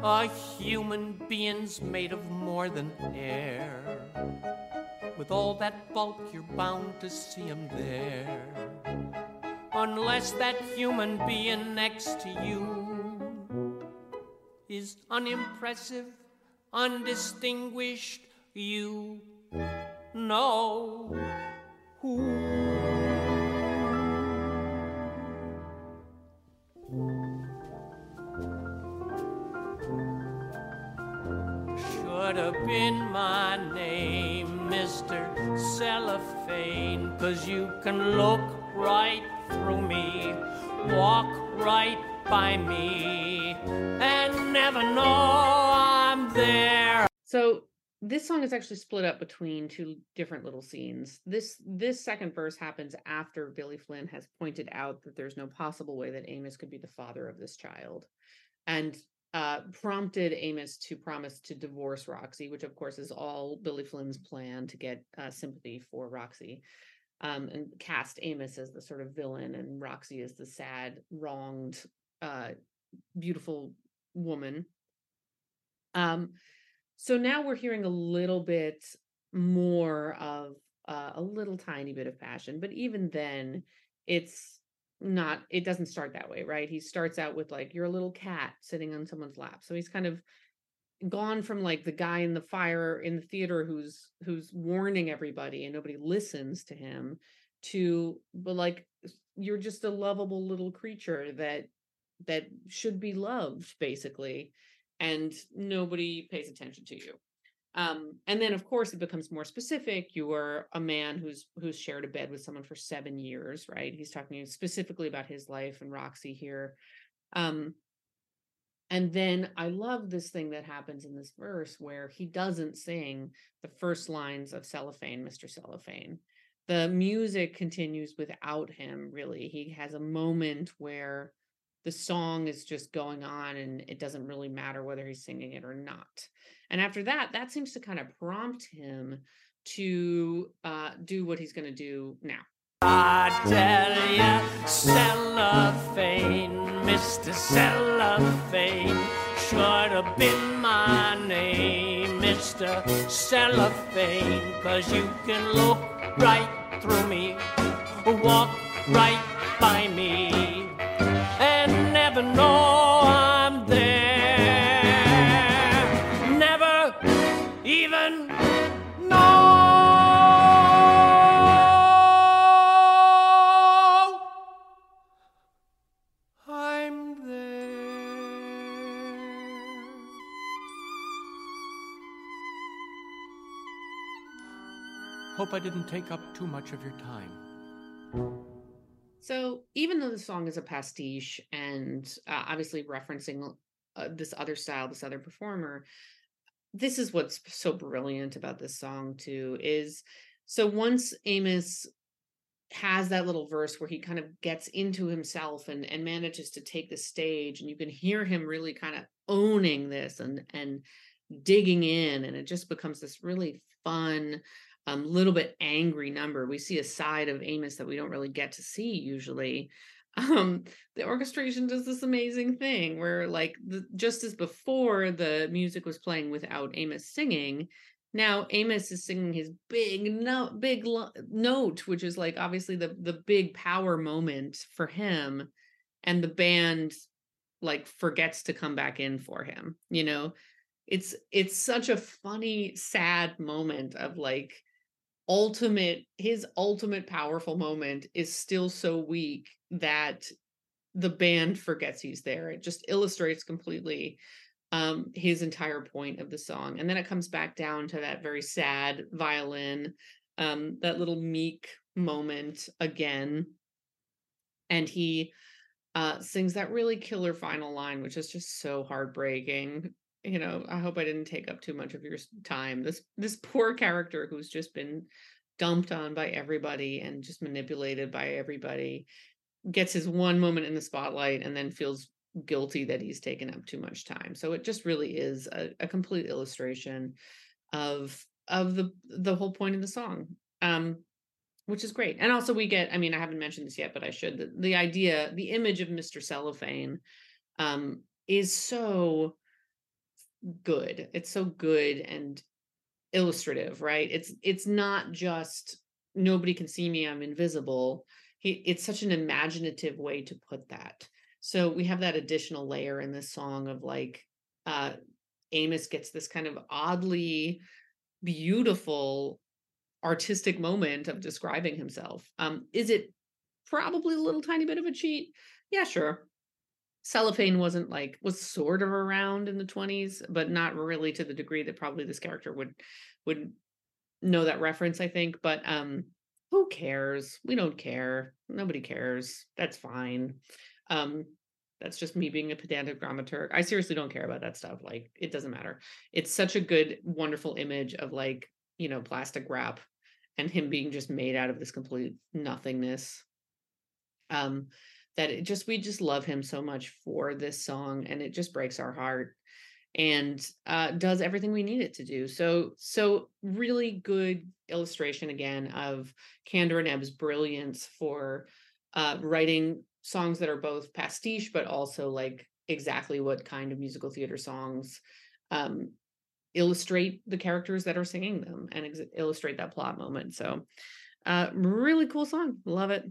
A human being's made of more than air. With all that bulk, you're bound to see him there. Unless that human being next to you is unimpressive, undistinguished, you know who. Should have been my name, Mr. Cellophane, cause you can look right through me, walk right by me, and never know I'm there. So this song is actually split up between two different little scenes. This this second verse happens after Billy Flynn has pointed out that there's no possible way that Amos could be the father of this child, and uh, prompted Amos to promise to divorce Roxie, which of course is all Billy Flynn's plan to get uh, sympathy for Roxie, um, and cast Amos as the sort of villain and Roxie as the sad, wronged, uh, beautiful woman. Um, so now we're hearing a little bit more of uh, a little tiny bit of passion, but even then, it's not it doesn't start that way right he starts out with like you're a little cat sitting on someone's lap so he's kind of gone from like the guy in the fire in the theater who's who's warning everybody and nobody listens to him to but like you're just a lovable little creature that that should be loved basically and nobody pays attention to you. Um, and then of course it becomes more specific. You're a man who's who's shared a bed with someone for seven years right? He's talking specifically about his life and roxie here. Um, and then i love this thing that happens in this verse where he doesn't sing the first lines of cellophane mr cellophane. The music continues without him really. He has a moment where the song is just going on and it doesn't really matter whether he's singing it or not and after that that seems to kind of prompt him to uh, do what he's going to do now I tell ya, cellophane, Mr. Cellophane, should have been my name, Mr. Cellophane, cause you can look right through me, walk right by me, never know I'm there. Never even know I'm there. Hope I didn't take up too much of your time. So even though the song is a pastiche and uh, obviously referencing uh, this other style, this other performer, this is what's so brilliant about this song too. Is so once Amos has that little verse where he kind of gets into himself and and manages to take the stage, and you can hear him really kind of owning this and and digging in, and it just becomes this really fun um, little bit angry number. We see a side of Amos that we don't really get to see usually. Um, the orchestration does this amazing thing where, like, the, just as before the music was playing without Amos singing, now Amos is singing his big note, big lo- note, which is like obviously the the big power moment for him, and the band like forgets to come back in for him. You know, it's it's such a funny, sad moment of like ultimate his ultimate powerful moment is still so weak that the band forgets he's there. It just illustrates completely um, his entire point of the song. And then it comes back down to that very sad violin, um, that little meek moment again. And he uh, sings that really killer final line, which is just so heartbreaking. You know, I hope I didn't take up too much of your time. This this poor character who's just been dumped on by everybody and just manipulated by everybody gets his one moment in the spotlight and then feels guilty that he's taken up too much time. So it just really is a, a complete illustration of of the the whole point of the song. Um which is great. And also we get, I mean, I haven't mentioned this yet, but I should. The, the idea, the image of Mr. Cellophane um is so good. It's so good and illustrative, right? It's it's not just nobody can see me, I'm invisible. It's such an imaginative way to put that. So we have that additional layer in this song of like uh Amos gets this kind of oddly beautiful artistic moment of describing himself. Um is it probably a little tiny bit of a cheat? Yeah, sure. Cellophane wasn't like was sort of around in the 20s, but not really to the degree that probably this character would would know that reference, I think. But um who cares? We don't care. Nobody cares. That's fine. Um that's just me being a pedantic dramaturg. I seriously don't care about that stuff. Like it doesn't matter. It's such a good, wonderful image of like, you know, plastic wrap and him being just made out of this complete nothingness. Um that it just we just love him so much for this song and it just breaks our heart and uh, does everything we need it to do. So so really good illustration again of Kander and Ebb's brilliance for uh, writing songs that are both pastiche but also like exactly what kind of musical theater songs um, illustrate the characters that are singing them and ex- illustrate that plot moment. So uh, really cool song. Love it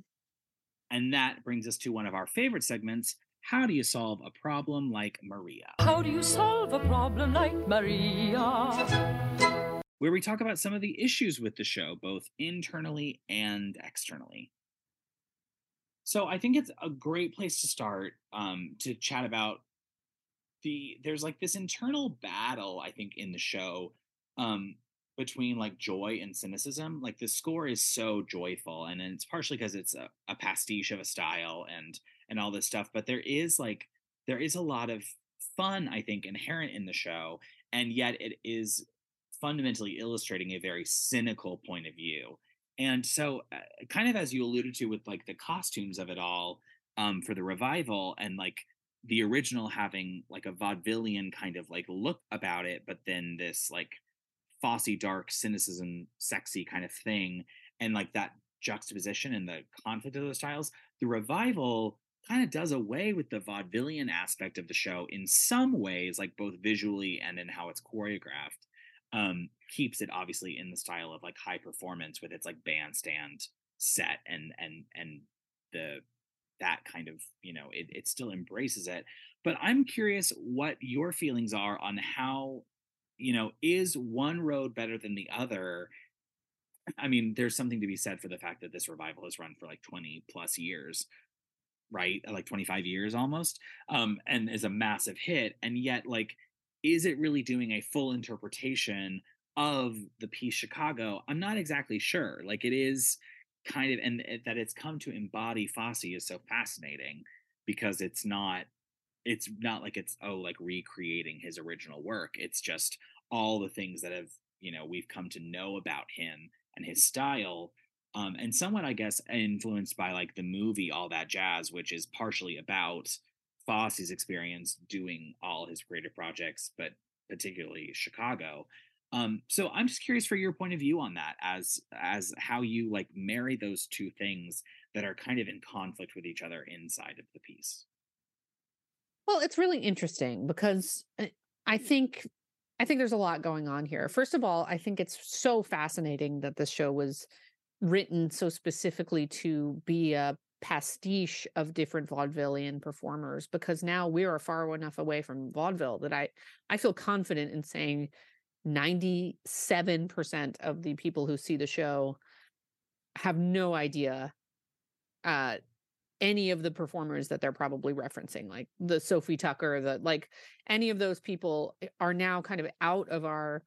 And that brings us to one of our favorite segments How do you solve a problem like Maria? How do you solve a problem like Maria? Where we talk about some of the issues with the show, both internally and externally. So I think it's a great place to start um, to chat about the there's like this internal battle I think in the show um, between like joy and cynicism. Like the score is so joyful, and it's partially because it's a, a pastiche of a style and and all this stuff. But there is like there is a lot of fun I think inherent in the show, and yet it is fundamentally illustrating a very cynical point of view. And so, uh, kind of as you alluded to with like the costumes of it all um, for the revival, and like the original having like a vaudevillian kind of like look about it, but then this like Fosse dark cynicism, sexy kind of thing, and like that juxtaposition and the conflict of those styles. The revival kind of does away with the vaudevillian aspect of the show in some ways, like both visually and in how it's choreographed. Um, keeps it obviously in the style of like high performance with its like bandstand set and and and the that kind of you know it, it still embraces it but i'm curious what your feelings are on how you know is one road better than the other? I mean there's something to be said for the fact that this revival has run for like 20 plus years right? Like 25 years almost um and is a massive hit and yet like is it really doing a full interpretation of the piece chicago? I'm not exactly sure. Like it is kind of and that it's come to embody Fosse is so fascinating because it's not it's not like it's oh like recreating his original work it's just all the things that have you know we've come to know about him and his style um and somewhat i guess influenced by like the movie all that jazz which is partially about Fosse's experience doing all his creative projects but particularly chicago um, so I'm just curious for your point of view on that, as as how you like marry those two things that are kind of in conflict with each other inside of the piece. Well, it's really interesting because uh, I think I think there's a lot going on here. First of all, I think it's so fascinating that this show was written so specifically to be a pastiche of different vaudevillian performers because now we are far enough away from vaudeville that I I feel confident in saying 97% of the people who see the show have no idea uh any of the performers that they're probably referencing like the Sophie Tucker the like any of those people eh, are now kind of out of our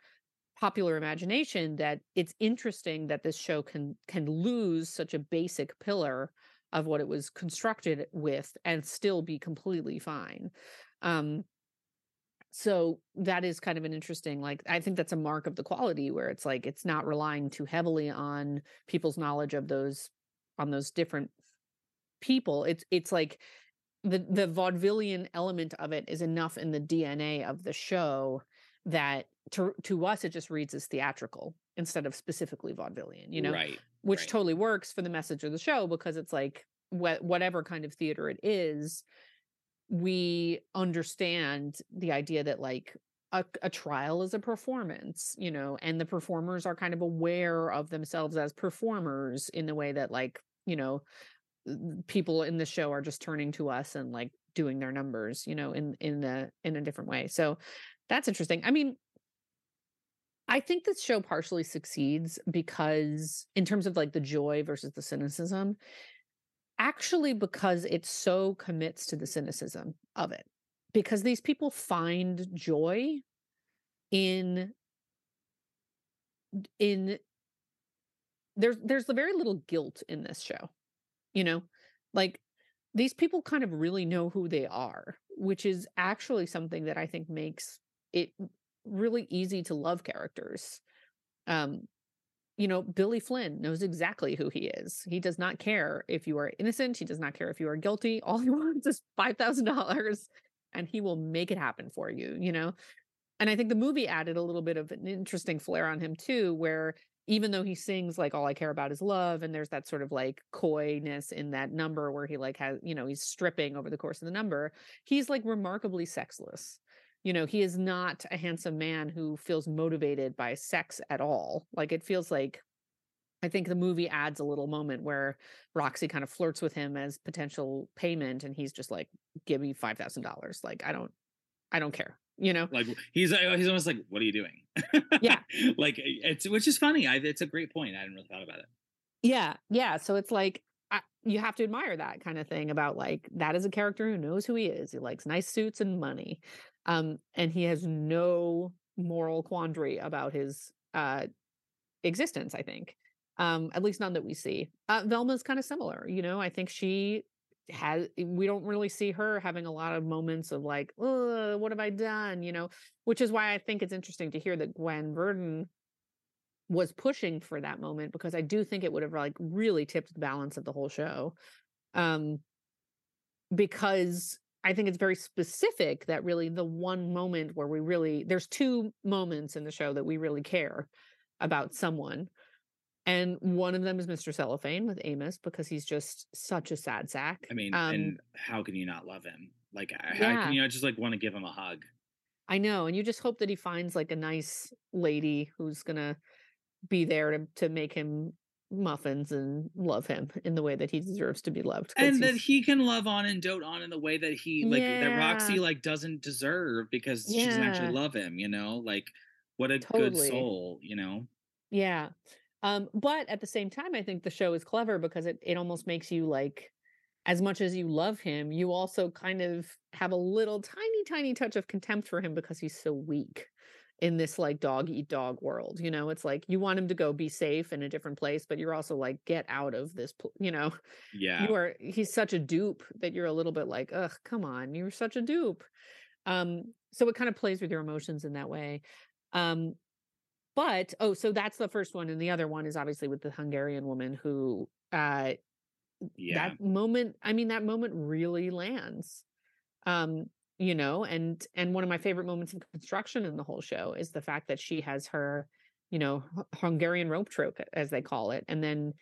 popular imagination that it's interesting that this show can can lose such a basic pillar of what it was constructed with and still be completely fine. Um so that is kind of an interesting like i think that's a mark of the quality where it's like it's not relying too heavily on people's knowledge of those on those different people it's it's like the the vaudevillian element of it is enough in the dna of the show that to to us it just reads as theatrical instead of specifically vaudevillian you know right which right. totally works for the message of the show because it's like wh- whatever kind of theater it is we understand the idea that like a, a trial is a performance you know and the performers are kind of aware of themselves as performers in the way that like you know people in the show are just turning to us and like doing their numbers you know in in a in a different way so that's interesting i mean I think this show partially succeeds because, in terms of like the joy versus the cynicism, actually because it so commits to the cynicism of it. Because these people find joy in in there's there's very little guilt in this show. You know, like these people kind of really know who they are, which is actually something that I think makes it really easy to love characters. Um, you know, Billy Flynn knows exactly who he is. He does not care if you are innocent. He does not care if you are guilty. All he wants is $5,000 and he will make it happen for you, you know? And I think the movie added a little bit of an interesting flair on him too, where even though he sings like all I care about is love, and there's that sort of like coyness in that number where he like has, you know, he's stripping over the course of the number, he's like remarkably sexless. You know he is not a handsome man who feels motivated by sex at all. Like it feels like i think the movie adds a little moment where roxie kind of flirts with him as potential payment and he's just like give me $5000 like i don't i don't care you know like he's uh, he's almost like what are you doing yeah like it's which is funny I, it's a great point i hadn't really thought about it yeah yeah so it's like I, you have to admire that kind of thing about like that is a character who knows who he is he likes nice suits and money um, and he has no moral quandary about his uh, existence. I think, um, at least none that we see. Uh, Velma's kind of similar. You know, I think she has. We don't really see her having a lot of moments of like, what have I done? You know, which is why I think it's interesting to hear that Gwen Verdon was pushing for that moment because I do think it would have like really tipped the balance of the whole show. Um, because I think it's very specific that really the one moment where we really there's two moments in the show that we really care about someone. And one of them is Mr. Cellophane with Amos because he's just such a sad sack. I mean, Um, and how can you not love him? Like, how can you not just like want to give him a hug? I know, and you just hope that he finds like a nice lady who's gonna be there to to make him muffins and love him in the way that he deserves to be loved and that he can love on and dote on in the way that he like that Roxie like doesn't deserve because she doesn't actually love him, you know? Like what a good soul, you know? Yeah. Um, but at the same time, I think the show is clever because it, it almost makes you like, as much as you love him, you also kind of have a little tiny, tiny touch of contempt for him because he's so weak in this like dog eat dog world. You know, it's like you want him to go be safe in a different place, but you're also like, get out of this, pl- you know, Yeah. you are, he's such a dupe that you're a little bit like, ugh, come on, you're such a dupe. Um, so it kind of plays with your emotions in that way. Um, but oh, so that's the first one, and the other one is obviously with the Hungarian woman who uh yeah. that moment, I mean, that moment really lands. Um, you know, and and one of my favorite moments in construction in the whole show is the fact that she has her, you know, Hungarian rope trope as they call it, and then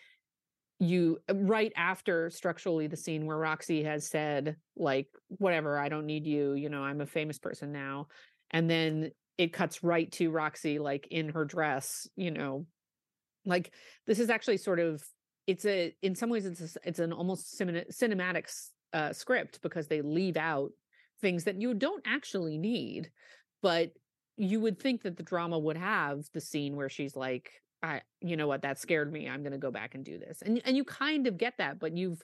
you right after structurally the scene where Roxie has said like whatever I don't need you you know I'm a famous person now and then it cuts right to Roxie like in her dress, you know. Like this is actually sort of it's a in some ways it's a it's an almost cine cinematic uh, script because they leave out things that you don't actually need, but you would think that the drama would have the scene where she's like, "I you know what? That scared me. I'm gonna go back and do this." And and you kind of get that, but you've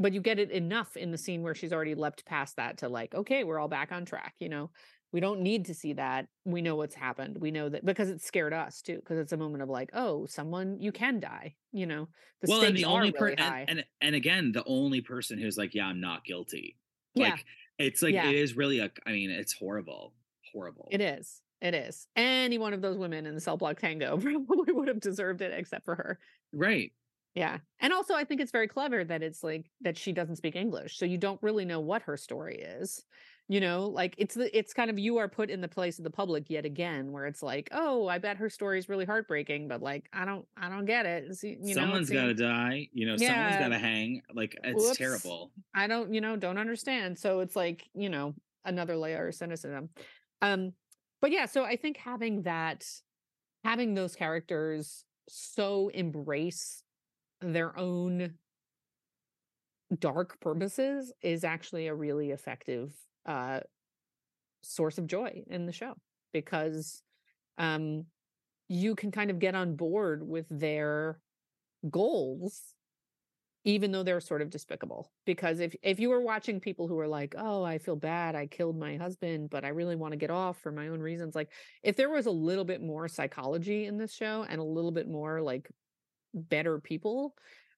but you get it enough in the scene where she's already leapt past that to like, "Okay, we're all back on track," you know? We don't need to see that. We know what's happened. We know that because it scared us too, because it's a moment of like, "Oh, someone you can die," you know? The Well, and the only really and and and again, the only person who's like, "Yeah, I'm not guilty." Yeah. Like, it's like Yeah. it is really a I mean, it's horrible. Horrible. It is. It is. Any one of those women in the cell block tango probably would have deserved it except for her. Right. Yeah. And also I think it's very clever that it's like that she doesn't speak English. So you don't really know what her story is. You know, like it's the it's kind of you are put in the place of the public yet again where it's like, "Oh, I bet her story is really heartbreaking, but like I don't I don't get it." It's, you know, Someone's got to die, you know, yeah. someone's got to hang. Like it's Whoops. terrible. I don't, you know, don't understand. So it's like, you know, another layer of cynicism. Um, but yeah, so I think having that, having those characters so embrace their own dark purposes is actually a really effective uh source of joy in the show because um you can kind of get on board with their goals even though they're sort of despicable. Because if if you were watching people who are like oh i feel bad i killed my husband but i really want to get off for my own reasons like if there was a little bit more psychology in this show and a little bit more like better people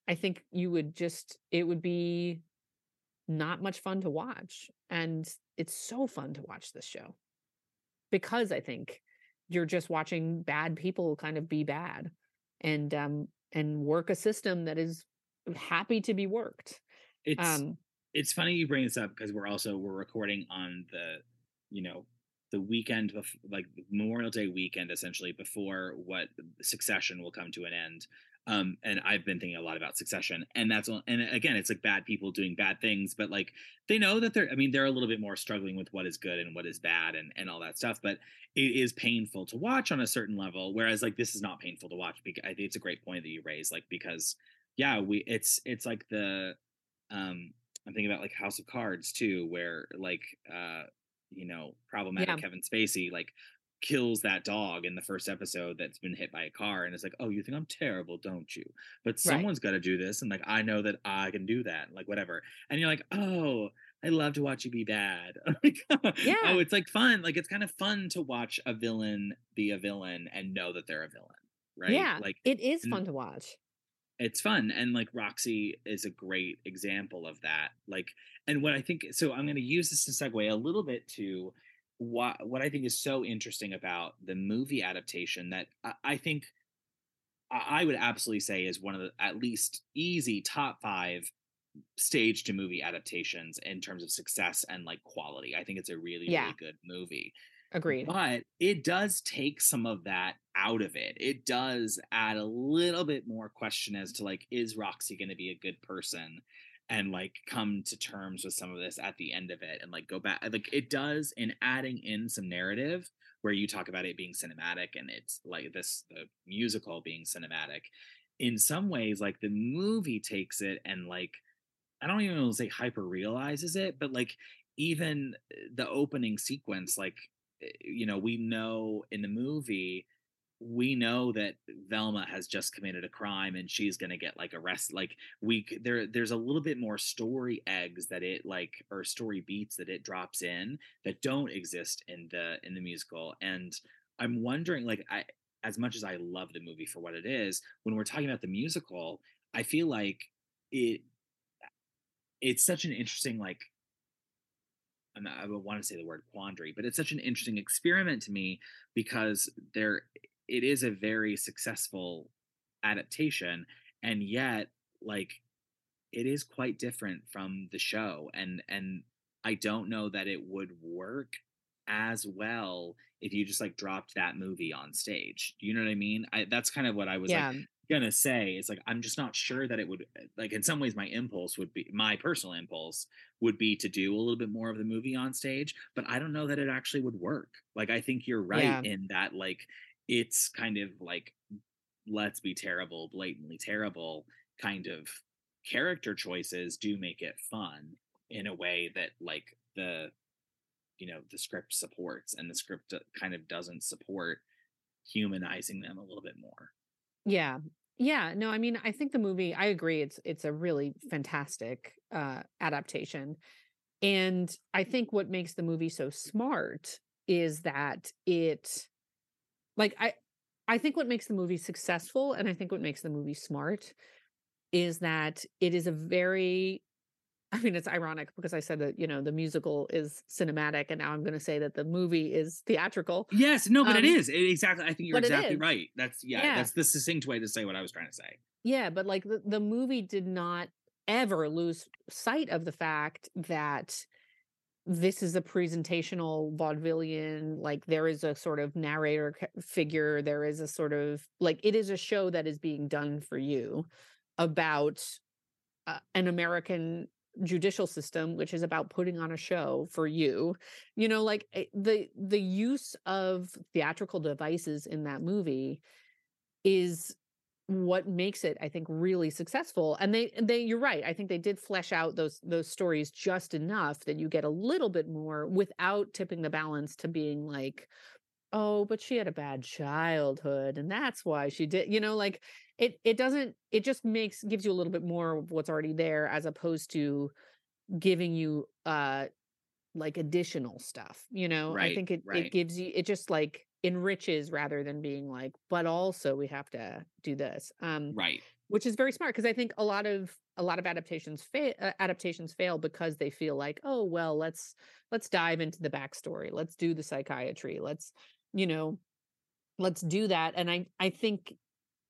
i think you would just it would be not much fun to watch and it's so fun to watch this show because i think you're just watching bad people kind of be bad and um and work a system that is happy to be worked It's um it's funny you bring this up because we're also we're recording on the you know the weekend like Memorial Day weekend essentially before what Succession will come to an end. Um, and I've been thinking a lot about Succession, and that's all- and again, it's like bad people doing bad things, but like they know that they're. I mean, they're a little bit more struggling with what is good and what is bad and and all that stuff. But it is painful to watch on a certain level, whereas like this is not painful to watch. Because I think it's a great point that you raise, like because yeah, we it's it's like the um I'm thinking about like House of Cards too, where like uh you know problematic Yeah. Kevin Spacey like kills that dog in the first episode that's been hit by a car and it's like oh you think I'm terrible don't you? But someone's got to do this and like I know that I can do that like whatever and you're like oh I love to watch you be bad. Like, oh, Yeah. oh it's like fun like it's kind of fun to watch a villain be a villain and know that they're a villain right? Yeah like it is fun to watch. It's fun and like roxie is a great example of that like and what i think so i'm going to use this to segue a little bit to what what i think is so interesting about the movie adaptation that i, I think I, would absolutely say is one of the at least easy top five stage to movie adaptations in terms of success and like quality i think it's a really Yeah. really good movie agreed but it does take some of that out of it. It does add a little bit more question as to like, is Roxie going to be a good person? And like come to terms with some of this at the end of it and like go back. Like it does in adding in some narrative where you talk about it being cinematic and it's like this the musical being cinematic. In some ways, like the movie takes it and like I don't even want to say hyper realizes it, but like even uh, the opening sequence, like eh, you know, we know in the movie, we know that Velma has just committed a crime and she's gonna get like arrested. Like we there, there's a little bit more story eggs that it like or story beats that it drops in that don't exist in the in the musical. And I'm wondering, like, I as much as I love the movie for what it is, when we're talking about the musical, I feel like it it's such an interesting like I want to say the word quandary, but it's such an interesting experiment to me because there it is a very successful adaptation and yet like it is quite different from the show and and I don't know that it would work as well if you just like dropped that movie on stage. You know what I mean? I, that's kind of what I was yeah like gonna say is like I'm just not sure that it would eh, like in some ways my impulse would be my personal impulse would be to do a little bit more of the movie on stage, but I don't know that it actually would work. Like I think you're right Yeah. in that like it's kind of like let's be terrible, blatantly terrible kind of character choices do make it fun in a way that like the you know the script supports and the script kind of doesn't support humanizing them a little bit more. Yeah. Yeah, no, I mean, I think the movie, I agree it's it's a really fantastic uh adaptation. And I think what makes the movie so smart is that it like I I think what makes the movie successful and I think what makes the movie smart is that it is a very I mean, it's ironic because I said that, you know, the musical is cinematic and now I'm going to say that the movie is theatrical. Yes, no, but it Um, is it, exactly. I think you're exactly right. That's yeah, Yeah. that's the succinct way to say what I was trying to say. Yeah, but like the, the movie did not ever lose sight of the fact that this is a presentational vaudevillian like there is a sort of narrator figure there is a sort of like it is a show that is being done for you about uh, an american judicial system which is about putting on a show for you. You know like eh, the the use of theatrical devices in that movie is what makes it i think really successful and they they you're right i think they did flesh out those those stories just enough that you get a little bit more without tipping the balance to being like oh but she had a bad childhood and that's why she did you know like it it doesn't it just makes gives you a little bit more of what's already there as opposed to giving you uh like additional stuff you know i think it right. it gives you it just like enriches rather than being like but also we have to do this um Right. which is very smart because i think a lot of a lot of adaptations fail uh, adaptations fail because they feel like oh well let's let's dive into the backstory let's do the psychiatry let's you know let's do that and i i think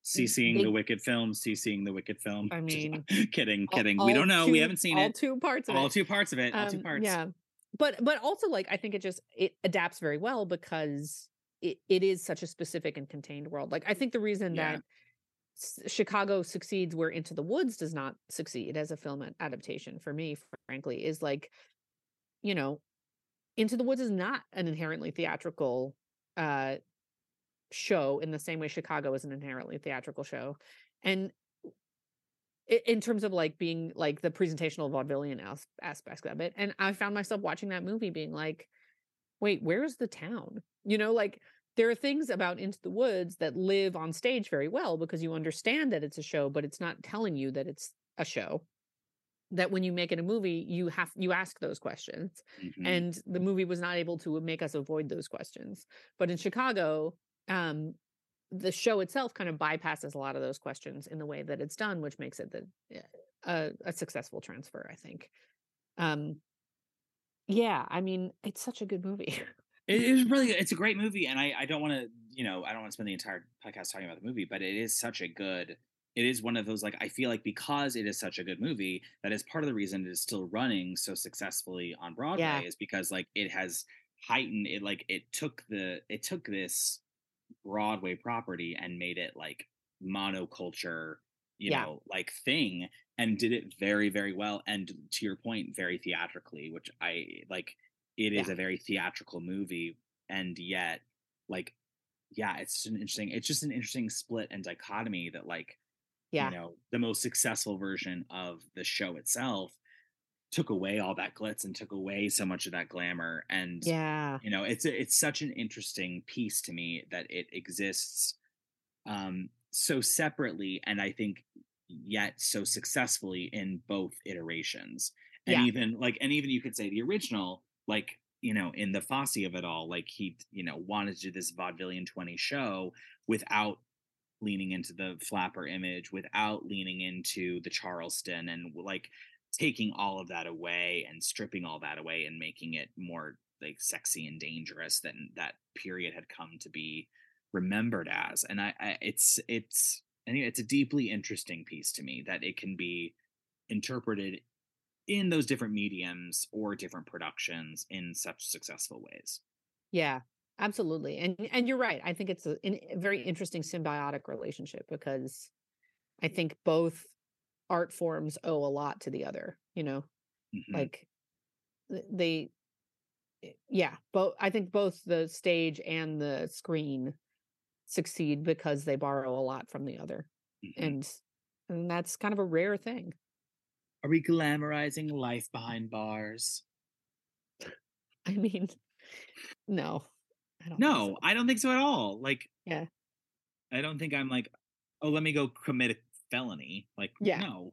CCing they- the Wicked film, CCing the Wicked film. I mean, kidding, all- kidding. we don't know. we haven't seen all it. two parts of all it two parts of it. All two Um, parts. Yeah. But but also like I think it just it adapts very well because it, it is such a specific and contained world. Like I think the reason Yeah. that Chicago succeeds where Into the Woods does not succeed as a film adaptation for me, frankly, is like, you know, Into the Woods is not an inherently theatrical uh show in the same way Chicago is an inherently theatrical show. And in terms of like being like the presentational vaudevillian as- aspects of it. And I found myself watching that movie being like, wait, where's the town? You know, like there are things about Into the Woods that live on stage very well because you understand that it's a show, but it's not telling you that it's a show. That when you make it a movie, you have you ask those questions Mhm. and the movie was not able to make us avoid those questions but in chicago um the show itself kind of bypasses a lot of those questions in the way that it's done which makes it the a, a successful transfer i think um yeah i mean it's such a good movie It is really it's a great movie, and I I don't want to you know I don't want to spend the entire podcast talking about the movie, but it is such a good. It is one of those like I feel like because it is such a good movie that is part of the reason it is still running so successfully on Broadway Yeah. is because like it has heightened it like it took the it took this Broadway property and made it like monoculture you Yeah. know like thing and did it very very well and to your point very theatrically which I like it is Yeah. a very theatrical movie and yet like yeah it's just an interesting it's just an interesting split and dichotomy that like yeah you know the most successful version of the show itself took away all that glitz and took away so much of that glamour and yeah you know it's it's such an interesting piece to me that it exists um so separately and i think yet so successfully in both iterations and Yeah. even like and even you could say the original like you know in the Fosse of it all like he you know wanted to do this vaudevillian 20 show without leaning into the flapper image without leaning into the charleston and like taking all of that away and stripping all that away and making it more like sexy and dangerous than that period had come to be remembered as. And i, I it's it's anyway it's a deeply interesting piece to me that it can be interpreted in those different mediums or different productions in such successful ways Yeah, absolutely. And and you're right. I think it's a, a very interesting symbiotic relationship because I think both art forms owe a lot to the other, you know, Mhm. like th- they eh, yeah, both I think both the stage and the screen succeed because they borrow a lot from the other. Mhm. And and that's kind of a rare thing. Are we glamorizing life behind bars? I mean, no. I don't No, so. I don't think so at all. Like, Yeah. I don't think I'm like, oh, let me go commit a felony. Like, Yeah. no.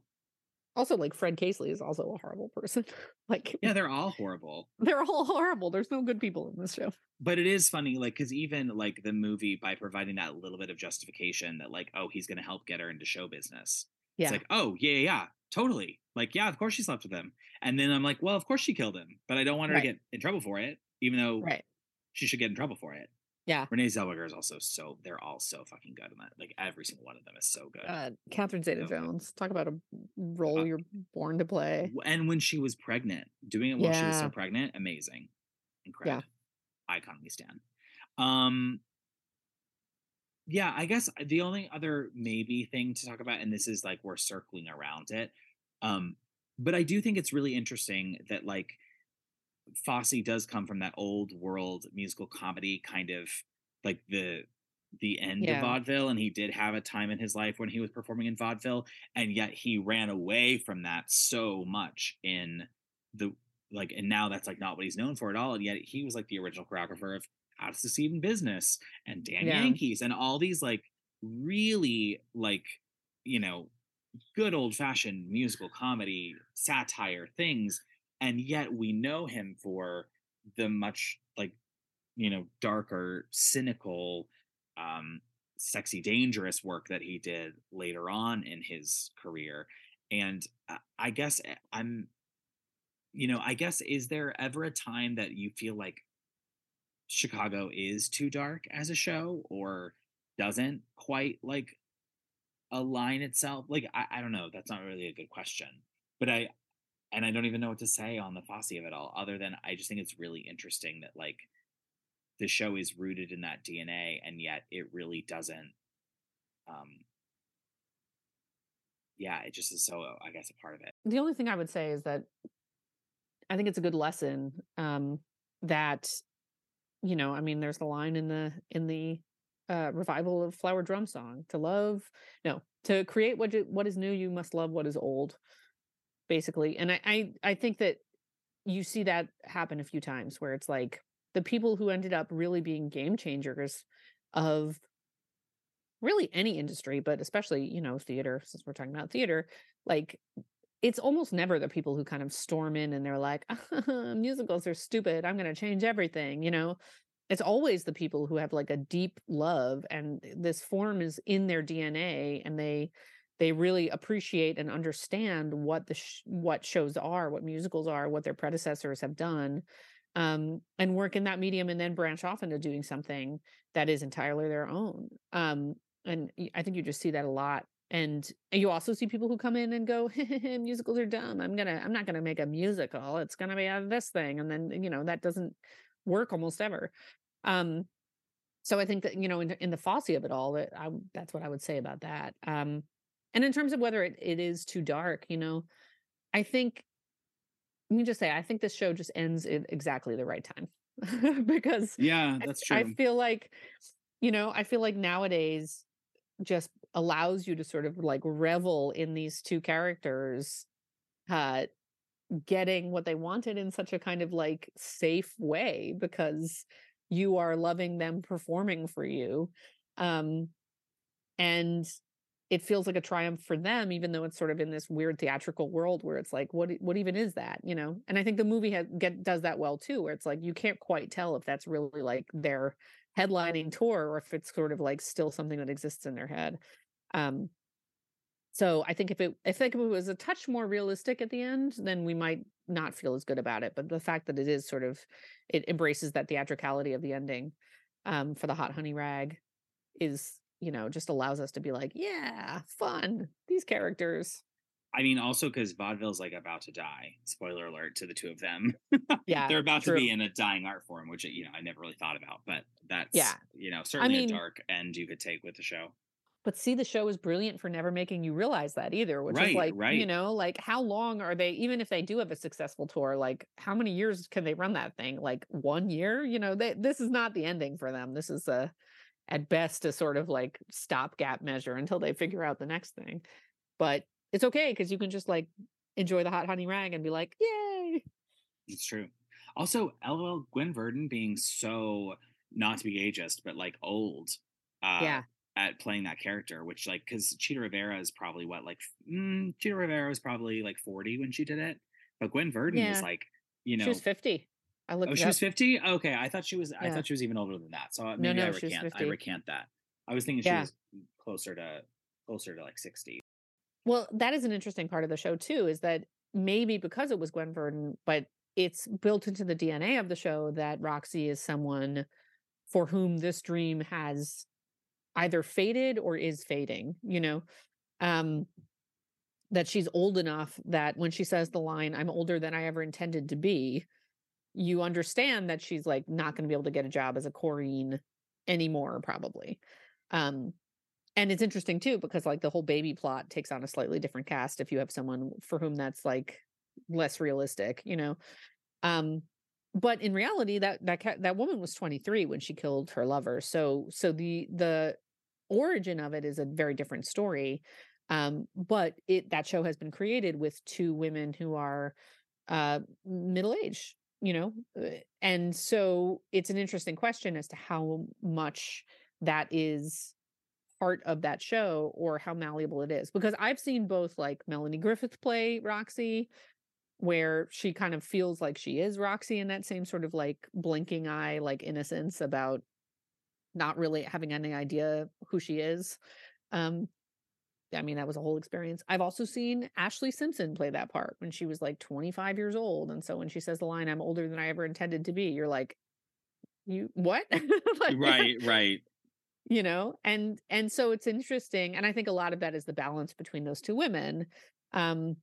Also, like Fred Casely is also a horrible person. like, Yeah, they're all horrible. they're all horrible. There's no good people in this show. But it is funny, like, because even like the movie, by providing that little bit of justification that, like, oh, he's going to help get her into show business. Yeah. It's like, oh, yeah, yeah, yeah, totally. Like, yeah, of course she slept with him. And then I'm like, well, of course she killed him, but I don't want her Right. to get in trouble for it, even though right. she should get in trouble for it. Yeah. Renee Zellweger is also so, they're all so fucking good in that. Like, every single one of them is so good. Uh, Catherine Zeta. Jones. Talk about a role Uh, you're born to play. And when she was pregnant, doing it while she was so pregnant, amazing, incredible, icon we stand. Um, yeah, I guess uh, the only other maybe thing to talk about, and this is like we're circling around it, um, but I do think it's really interesting that like Fosse does come from that old world musical comedy kind of like the the end Yeah. of vaudeville and he did have a time in his life when he was performing in vaudeville and yet he ran away from that so much in the like and now that's like not what he's known for at all and yet he was like the original choreographer of how to succeed in business and damn Yeah. yankees and all these like really like you know good old fashioned musical comedy satire things and yet we know him for the much like you know darker cynical um sexy dangerous work that he did later on in his career and I- i guess eh, i'm you know i guess is there ever a time that you feel like chicago is too dark as a show or doesn't quite like align itself like I, I don't know that's not really a good question but i and i don't even know what to say on the Fosse of it all other than i just think it's really interesting that like the show is rooted in that dna and yet it really doesn't um yeah it just is so i guess a part of it. The only thing I would say is that I think it's a good lesson um, that you know. I mean, there's the line in the in the uh, revival of Flower Drum Song to love no to create what what is new you must love what is old basically and I, I i think that you see that happen a few times where it's like the people who ended up really being game changers of really any industry but especially you know theater since we're talking about theater like it's almost never the people who kind of storm in and they're like musicals are stupid i'm going to change everything you know? It's always the people who have like a deep love and this form is in their dna and they they really appreciate and understand what the sh- what shows are what musicals are what their predecessors have done um, and work in that medium and then branch off into doing something that is entirely their own um, and I think you just see that a lot and you also see people who come in and go musicals are dumb. I'm gonna i'm not gonna make a musical. It's gonna be out of this thing and then you know that doesn't work almost ever. Um so i think that you know in, in the Fosse of it all that I, that's what i would say about that. Um and in terms of whether it, it is too dark you know i think let me just say i think this show just ends at exactly the right time because yeah that's true. I feel like, you know, I feel like nowadays just allows you to sort of like revel in these two characters uh getting what they wanted in such a kind of like safe way because you are loving them performing for you. Um and it feels like a triumph for them even though it's sort of in this weird theatrical world where it's like what what even is that? you know? And i think the movie has, get does that well too where it's like you can't quite tell if that's really like their headlining tour or if it's sort of like still something that exists in their head. Um so i think if it i think if it was a touch more realistic at the end then we might not feel as good about it but the fact that it is sort of it embraces that theatricality of the ending um for the hot honey rag is you know just allows us to be like yeah fun these characters I mean, also because vaudeville's like about to die. Spoiler alert to the two of them. Yeah, they're about true. to be in a dying art form, which you know I never really thought about, but that's Yeah. you know certainly mean- a dark end you could take with the show. but see the show is brilliant for never making you realize that either which Right, is like you know like how long are they even if they do have a successful tour like how many years can they run that thing like one year you know they, this is not the ending for them this is a at best a sort of like stopgap measure until they figure out the next thing but it's okay because you can just like enjoy the hot honey rag and be like yay It's true. Also, LOL Gwen Verdon being so not to be ageist, but like old. Uh, Yeah. At playing that character, which like, because Chita Rivera is probably what like, mm, Chita Rivera was probably like forty when she did it, but Gwen Verdon was like, you know, she was 50 i looked oh, she up. was fifty. Okay, I thought she was. I thought she was even older than that. So uh, maybe I no, she was recant. I recant that. I was thinking Yeah. she was closer to closer to like sixty. Well, that is an interesting part of the show too, is that maybe because it was Gwen Verdon, but it's built into the DNA of the show that Roxie is someone for whom this dream has either faded or is fading, you know. Um that she's old enough that when she says the line, I'm older than I ever intended to be, you understand that she's like not going to be able to get a job as a chorine anymore, probably. Um, and it's interesting too because like the whole baby plot takes on a slightly different cast if you have someone for whom that's like less realistic, you know. Um, but in reality, that that ca- that woman was 23 when she killed her lover. So so the the origin of it is a very different story. Um, but it that show has been created with two women who are uh middle aged, you know, uh, and so it's an interesting question as to how much that is part of that show or how malleable it is because i've seen both like melanie griffith play roxie where she kind of feels like she is roxie in that same sort of like blinking eye like innocence about not really having any idea who she is um i mean that was a whole experience. I've also seen ashlee simpson play that part when she was like 25 years old and so when she says the line i'm older than i ever intended to be you're like you what? Like, right, right. you know and and so it's interesting and i think a lot of that is the balance between those two women um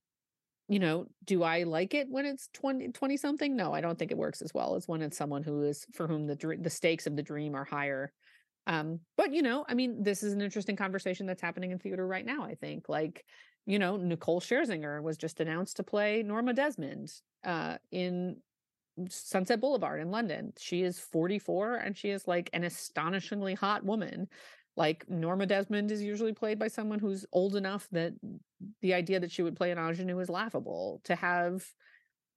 you know do i like it when it's 20 20 something no i don't think it works as well as when it's someone who is for whom the the stakes of the dream are higher um but you know i mean this is an interesting conversation that's happening in theater right now i think like you know nicole scherzinger was just announced to play norma desmond uh in Sunset Boulevard in London. She is 44 and she is like an astonishingly hot woman. Like Norma Desmond is usually played by someone who's old enough that the idea that she would play an ingenue is laughable. To have,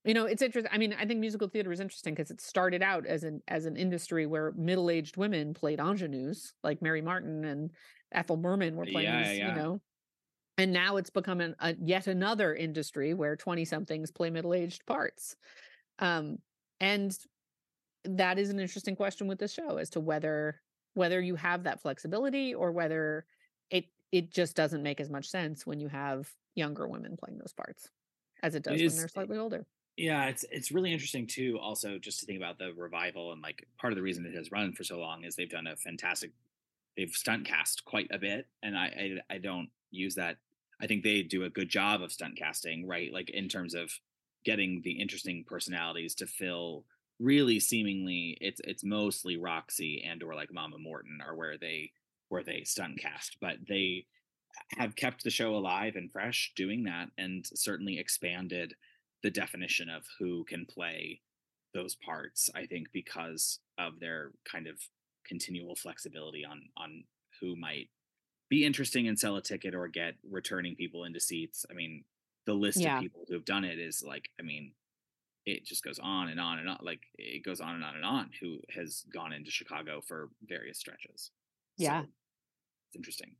you know, it's interesting. I mean, I think musical theater is interesting because it started out as an as an industry where middle aged women played ingenues, like Mary Martin and Ethel Merman were playing Yeah, these, yeah. you know. And now it's become an, a yet another industry where 20 somethings play middle aged parts. Um, and that is an interesting question with this show as to whether whether you have that flexibility or whether it it just doesn't make as much sense when you have younger women playing those parts as it does is- when they're slightly older. Yeah, it's it's really interesting too. Also, just to think about the revival and like part of the reason it has run for so long is they've done a fantastic. They've stunt cast quite a bit, and I I, I don't use that. I think they do a good job of stunt casting, right? Like in terms of getting the interesting personalities to fill. Really, seemingly, it's it's mostly Roxie and or like Mama Morton are where they where they stunt cast, but they have kept the show alive and fresh doing that, and certainly expanded the definition of who can play those parts i think because of their kind of continual flexibility on on who might be interesting and sell a ticket or get returning people into seats i mean the list Yeah. of people who have done it is like i mean it just goes on and on and on like it goes on and on and on who has gone into chicago for various stretches Yeah. So, it's interesting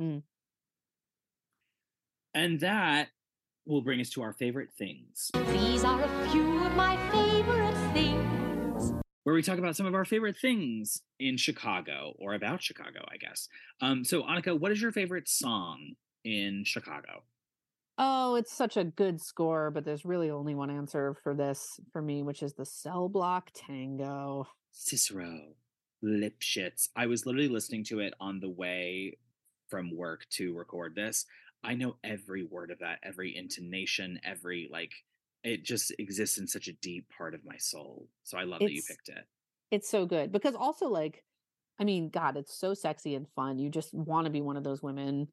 Mm. and that will bring us to our favorite things These are a few of my favorite things. where we talk about some of our favorite things in Chicago or about Chicago, I guess. Um, so, Annika, what is your favorite song in Chicago? Oh, it's such a good score, but there's really only one answer for this for me, which is the cell block tango. Cicero, Lipschitz. I was literally listening to it on the way from work to record this. I know every word of that, every intonation, every like, it just exists in such a deep part of my soul. So I love that you picked it. It's so good because also like I mean, God, it's so sexy and fun. You just want to be one of those women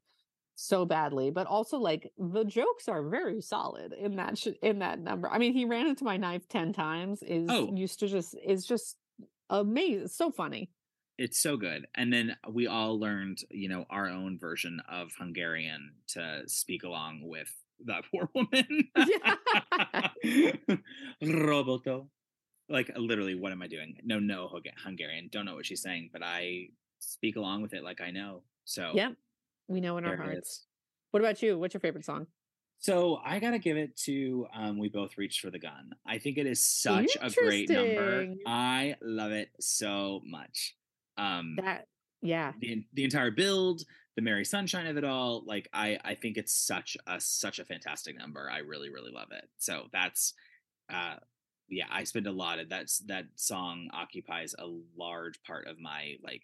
so badly. But also, like the jokes are very solid in that sh- in that number. I mean, he ran into my knife ten times. Is Oh. used to just is just amazing. So funny. It's so good. And then we all learned, you know, our own version of Hungarian to speak along with that poor woman. Roboto. Like literally, what am I doing? No, no Hungarian. Don't know what she's saying, but I speak along with it like I know. So Yep, we know in our hearts. What about you? What's your favorite song? So I gotta give it to um, we both reached for the gun. I think it is such a great number. I love it so much. Um, That yeah, the the entire build, the merry sunshine of it all. Like I I think it's such a such a fantastic number. I really really love it. So that's uh yeah, I spend a lot of that's that song occupies a large part of my like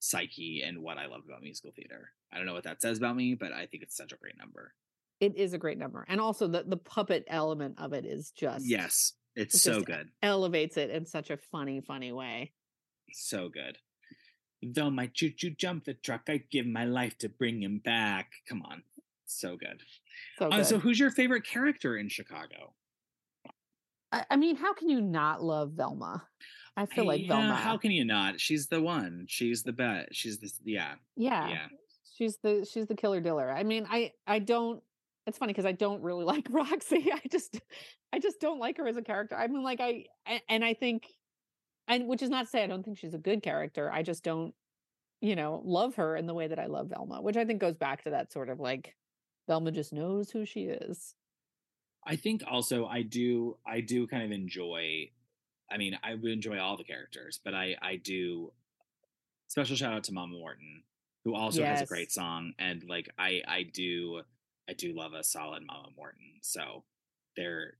psyche and what I love about musical theater. I don't know what that says about me, but I think it's such a great number. it is a great number, and also the the puppet element of it is just Yes, it's It's so good. elevates it in such a funny, funny way. So good. Though my choo choo jump the truck, I'd give my life to bring him back. Come on. So good. So Uh, so who's your favorite character in Chicago? I, I mean, how can you not love Velma? I feel like Yeah, Velma. How can you not? She's the one. She's the bet. She's this. Yeah. yeah, Yeah. she's the she's the killer diller. I mean, I I don't. It's funny because I don't really like Roxie. I just I just don't like her as a character. I mean, like I and I think, and which is not to say I don't think she's a good character. I just don't, you know, love her in the way that I love Velma, which I think goes back to that sort of like Velma just knows who she is. I think also I do. I do kind of enjoy. I mean, I would enjoy all the characters, but I I do. Special shout out to Mama Morton, who also has a great song, and like I I do I do love a solid Mama Morton. So there,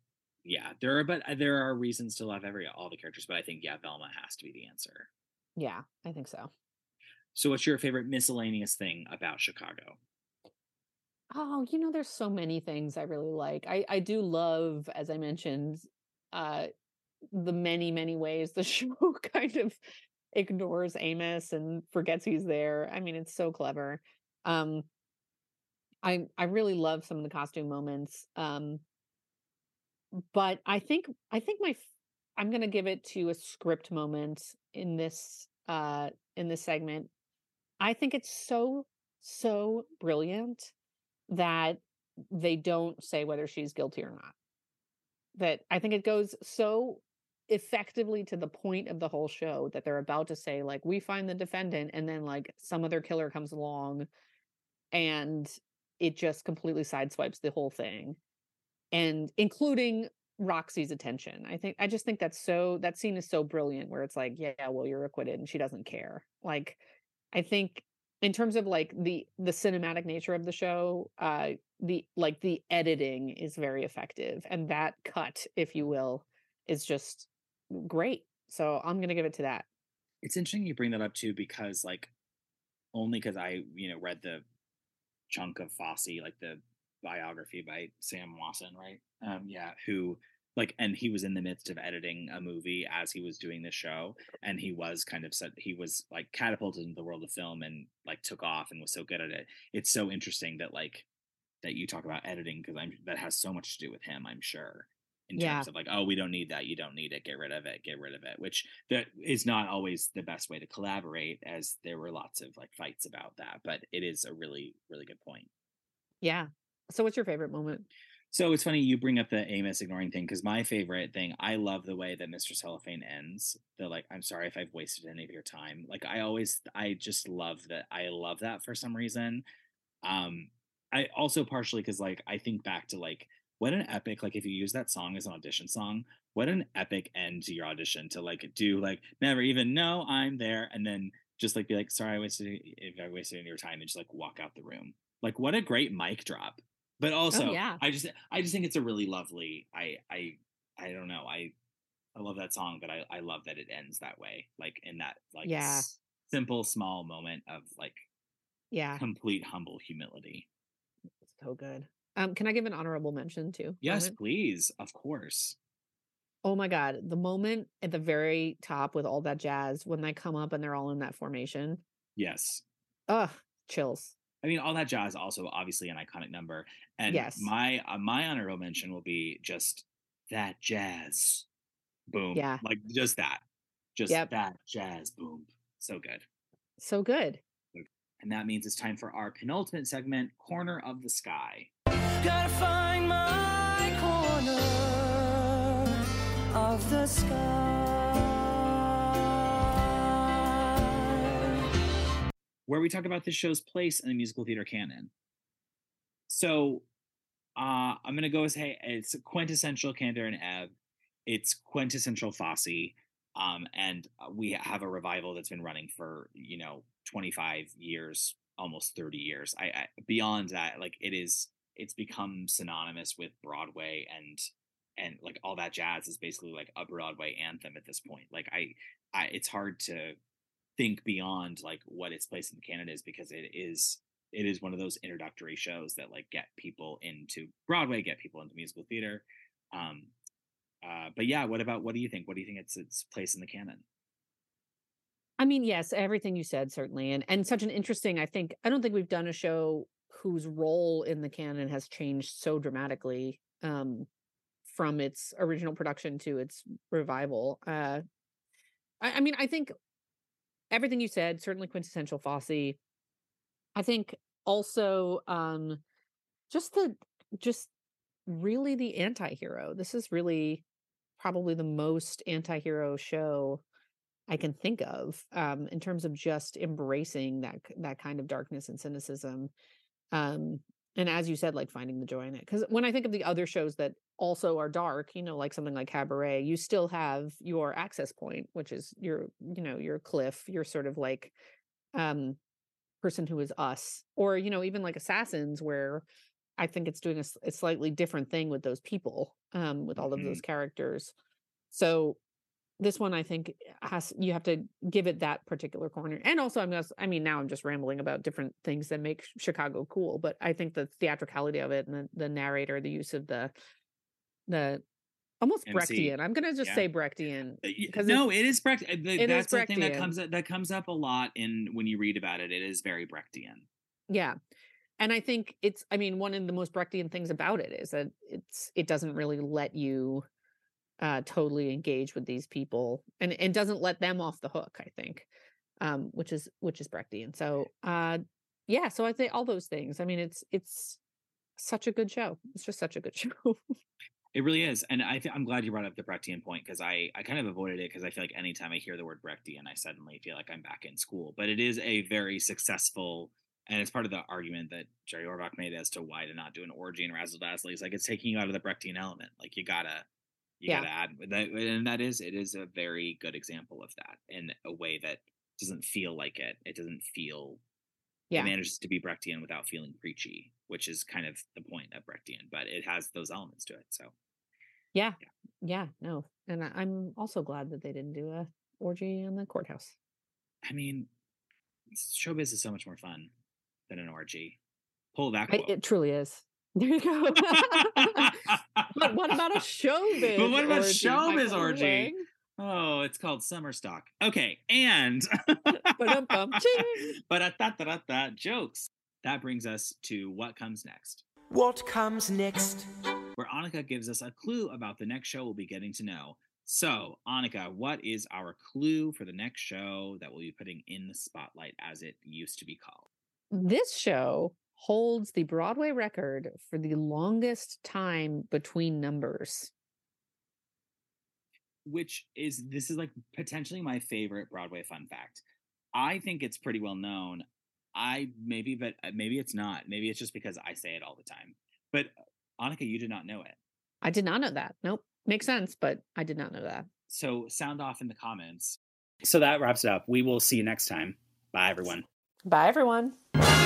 yeah, there are but there are reasons to love every all the characters, but I think yeah, Velma has to be the answer. Yeah, I think so. So, what's your favorite miscellaneous thing about Chicago? Oh, you know, there's so many things I really like. I I do love, as I mentioned, uh the many, many ways the show kind of ignores Amos and forgets he's there. I mean, it's so clever. Um I I really love some of the costume moments. Um but I think I think my I'm going to give it to a script moment in this uh in this segment. I think it's so so brilliant that they don't say whether she's guilty or not. That I think it goes so effectively to the point of the whole show that they're about to say like we find the defendant and then like some other killer comes along and it just completely sideswipes the whole thing and including Roxie's attention. I think I just think that's so that scene is so brilliant where it's like yeah, well you're acquitted and she doesn't care. Like I think in terms of like the the cinematic nature of the show, uh the like the editing is very effective and that cut if you will is just great. So I'm going to give it to that. It's interesting you bring that up too, because like only because I you know read the chunk of Fosse, like the biography by Sam Wasson, right? Um, yeah, who like and he was in the midst of editing a movie as he was doing the show and he was kind of said he was like catapulted into the world of film and like took off and was so good at it it's so interesting that like that you talk about editing because i'm that has so much to do with him i'm sure in Yeah. terms of like oh we don't need that you don't need it get rid of it get rid of it which that is not always the best way to collaborate as there were lots of like fights about that but it is a really really good point Yeah. So what's your favorite moment? so it's funny you bring up the Amos ignoring thing because my favorite thing, I love the way that Mr. Cellophane ends. The like, I'm sorry if I've wasted any of your time. Like I always, I just love that. I love that for some reason. Um, I also partially because like I think back to like what an epic like if you use that song as an audition song, what an epic end to your audition to like do like never even know I'm there and then just like be like sorry I wasted if I wasted any of your time and just like walk out the room. Like what a great mic drop but also yeah. i just i just think it's a really lovely i i i don't know i i love that song but i i love that it ends that way like in that like Yeah. s- simple small moment of like Yeah. complete humble humility So good. Um, can I give an honorable mention too? yes moment? please of course Oh my god, the moment at the very top with all that jazz when they come up and they're all in that formation. Yes. Ugh, chills. I mean, all that jazz also obviously an iconic number, and Yes. my uh, my honorable mention will be just that jazz, boom, Yeah. like just that, just Yep. that jazz, boom, so good. So good. And that means it's time for our penultimate segment, corner of the sky. Gotta find my corner of the sky. Where we talk about this show's place in the musical theater canon. So uh, I'm going to go as hey, it's quintessential Kander and Ebb. It's quintessential Fosse. Um, and uh, we have a revival that's been running for, you know, 25 years, almost 30 years. I, I beyond that, like it is, it's become synonymous with Broadway and and like all that jazz is basically like a Broadway anthem at this point. Like I, I it's hard to think beyond like what its place in the canon is because it is it is one of those introductory shows that like get people into Broadway, get people into musical theater. Um, uh, but yeah, what about what do you think? What do you think it's its place in the canon? I mean, yes, everything you said certainly, and and such an interesting. I think I don't think we've done a show whose role in the canon has changed so dramatically um, from its original production to its revival. Uh, I, I mean, I think everything you said certainly quintessential Fosse. I think also um, just the just really the anti-hero. This is really probably the most anti-hero show I can think of um, in terms of just embracing that that kind of darkness and cynicism. Um, and as you said, like finding the joy in it. Because when I think of the other shows that also are dark, you know, like something like Cabaret, you still have your access point, which is your, you know, your cliff, your sort of like um person who is us, or you know, even like Assassins, where I think it's doing a slightly different thing with those people, um, with all of Mhm. those characters. So this one I think has you have to give it that particular corner. And also I'm just I mean now I'm just rambling about different things that make Chicago cool, but I think the theatricality of it and the, the narrator, the use of the the almost MC. Brechtian. I'm gonna just Yeah. say Brechtian. Uh, 'Cause no, it is Brecht. uh, the- it is That's the thing that Brechtian. comes up, that comes up a lot in when you read about it. It is very Brechtian. Yeah. And I think it's I mean one of the most Brechtian things about it is that it's it doesn't really let you uh totally engage with these people and and doesn't let them off the hook, I think. Um which is which is Brechtian. So uh yeah, so I think all those things. I mean it's it's such a good show. It's just such a good show. It really is, and I th- I'm glad you brought up the Brechtian point because I I kind of avoided it because I feel like anytime I hear the word Brechtian, I suddenly feel like I'm back in school. But it is a very successful, and it's part of the argument that Jerry Orbach made as to why to not do an orgy in Razzle Dazzle. He's like it's taking you out of the Brechtian element. Like you gotta you Yeah. gotta add that, and that is it is a very good example of that in a way that doesn't feel like it. It doesn't feel yeah. it manages to be Brechtian without feeling preachy, which is kind of the point of Brechtian. But it has those elements to it. So. Yeah. Yeah, no. And I- I'm also glad that they didn't do a orgy in the courthouse. I mean, showbiz is so much more fun than an orgy. Pull that I, it truly is. There you go. but what about a showbiz? But what about orgy, showbiz Michael orgy? Lang? oh, it's called summer stock. Okay, and Ba-dum-bum, ching. but at that that that jokes. That brings us to what comes next, What comes next? Where Annika gives us a clue about the next show we'll be getting to know. So, Annika, what is our clue for the next show that we'll be putting in the spotlight as it used to be called? This show holds the Broadway record for the longest time between numbers. which is this is like potentially my favorite Broadway fun fact. I think it's pretty well known. I maybe, but uh, maybe it's not. Maybe it's just because I say it all the time. But Annika, you did not know it. I did not know that. Nope. Makes sense, but I did not know that. So sound off in the comments. So that wraps it up. We will see you next time. Bye, everyone. Bye, everyone. What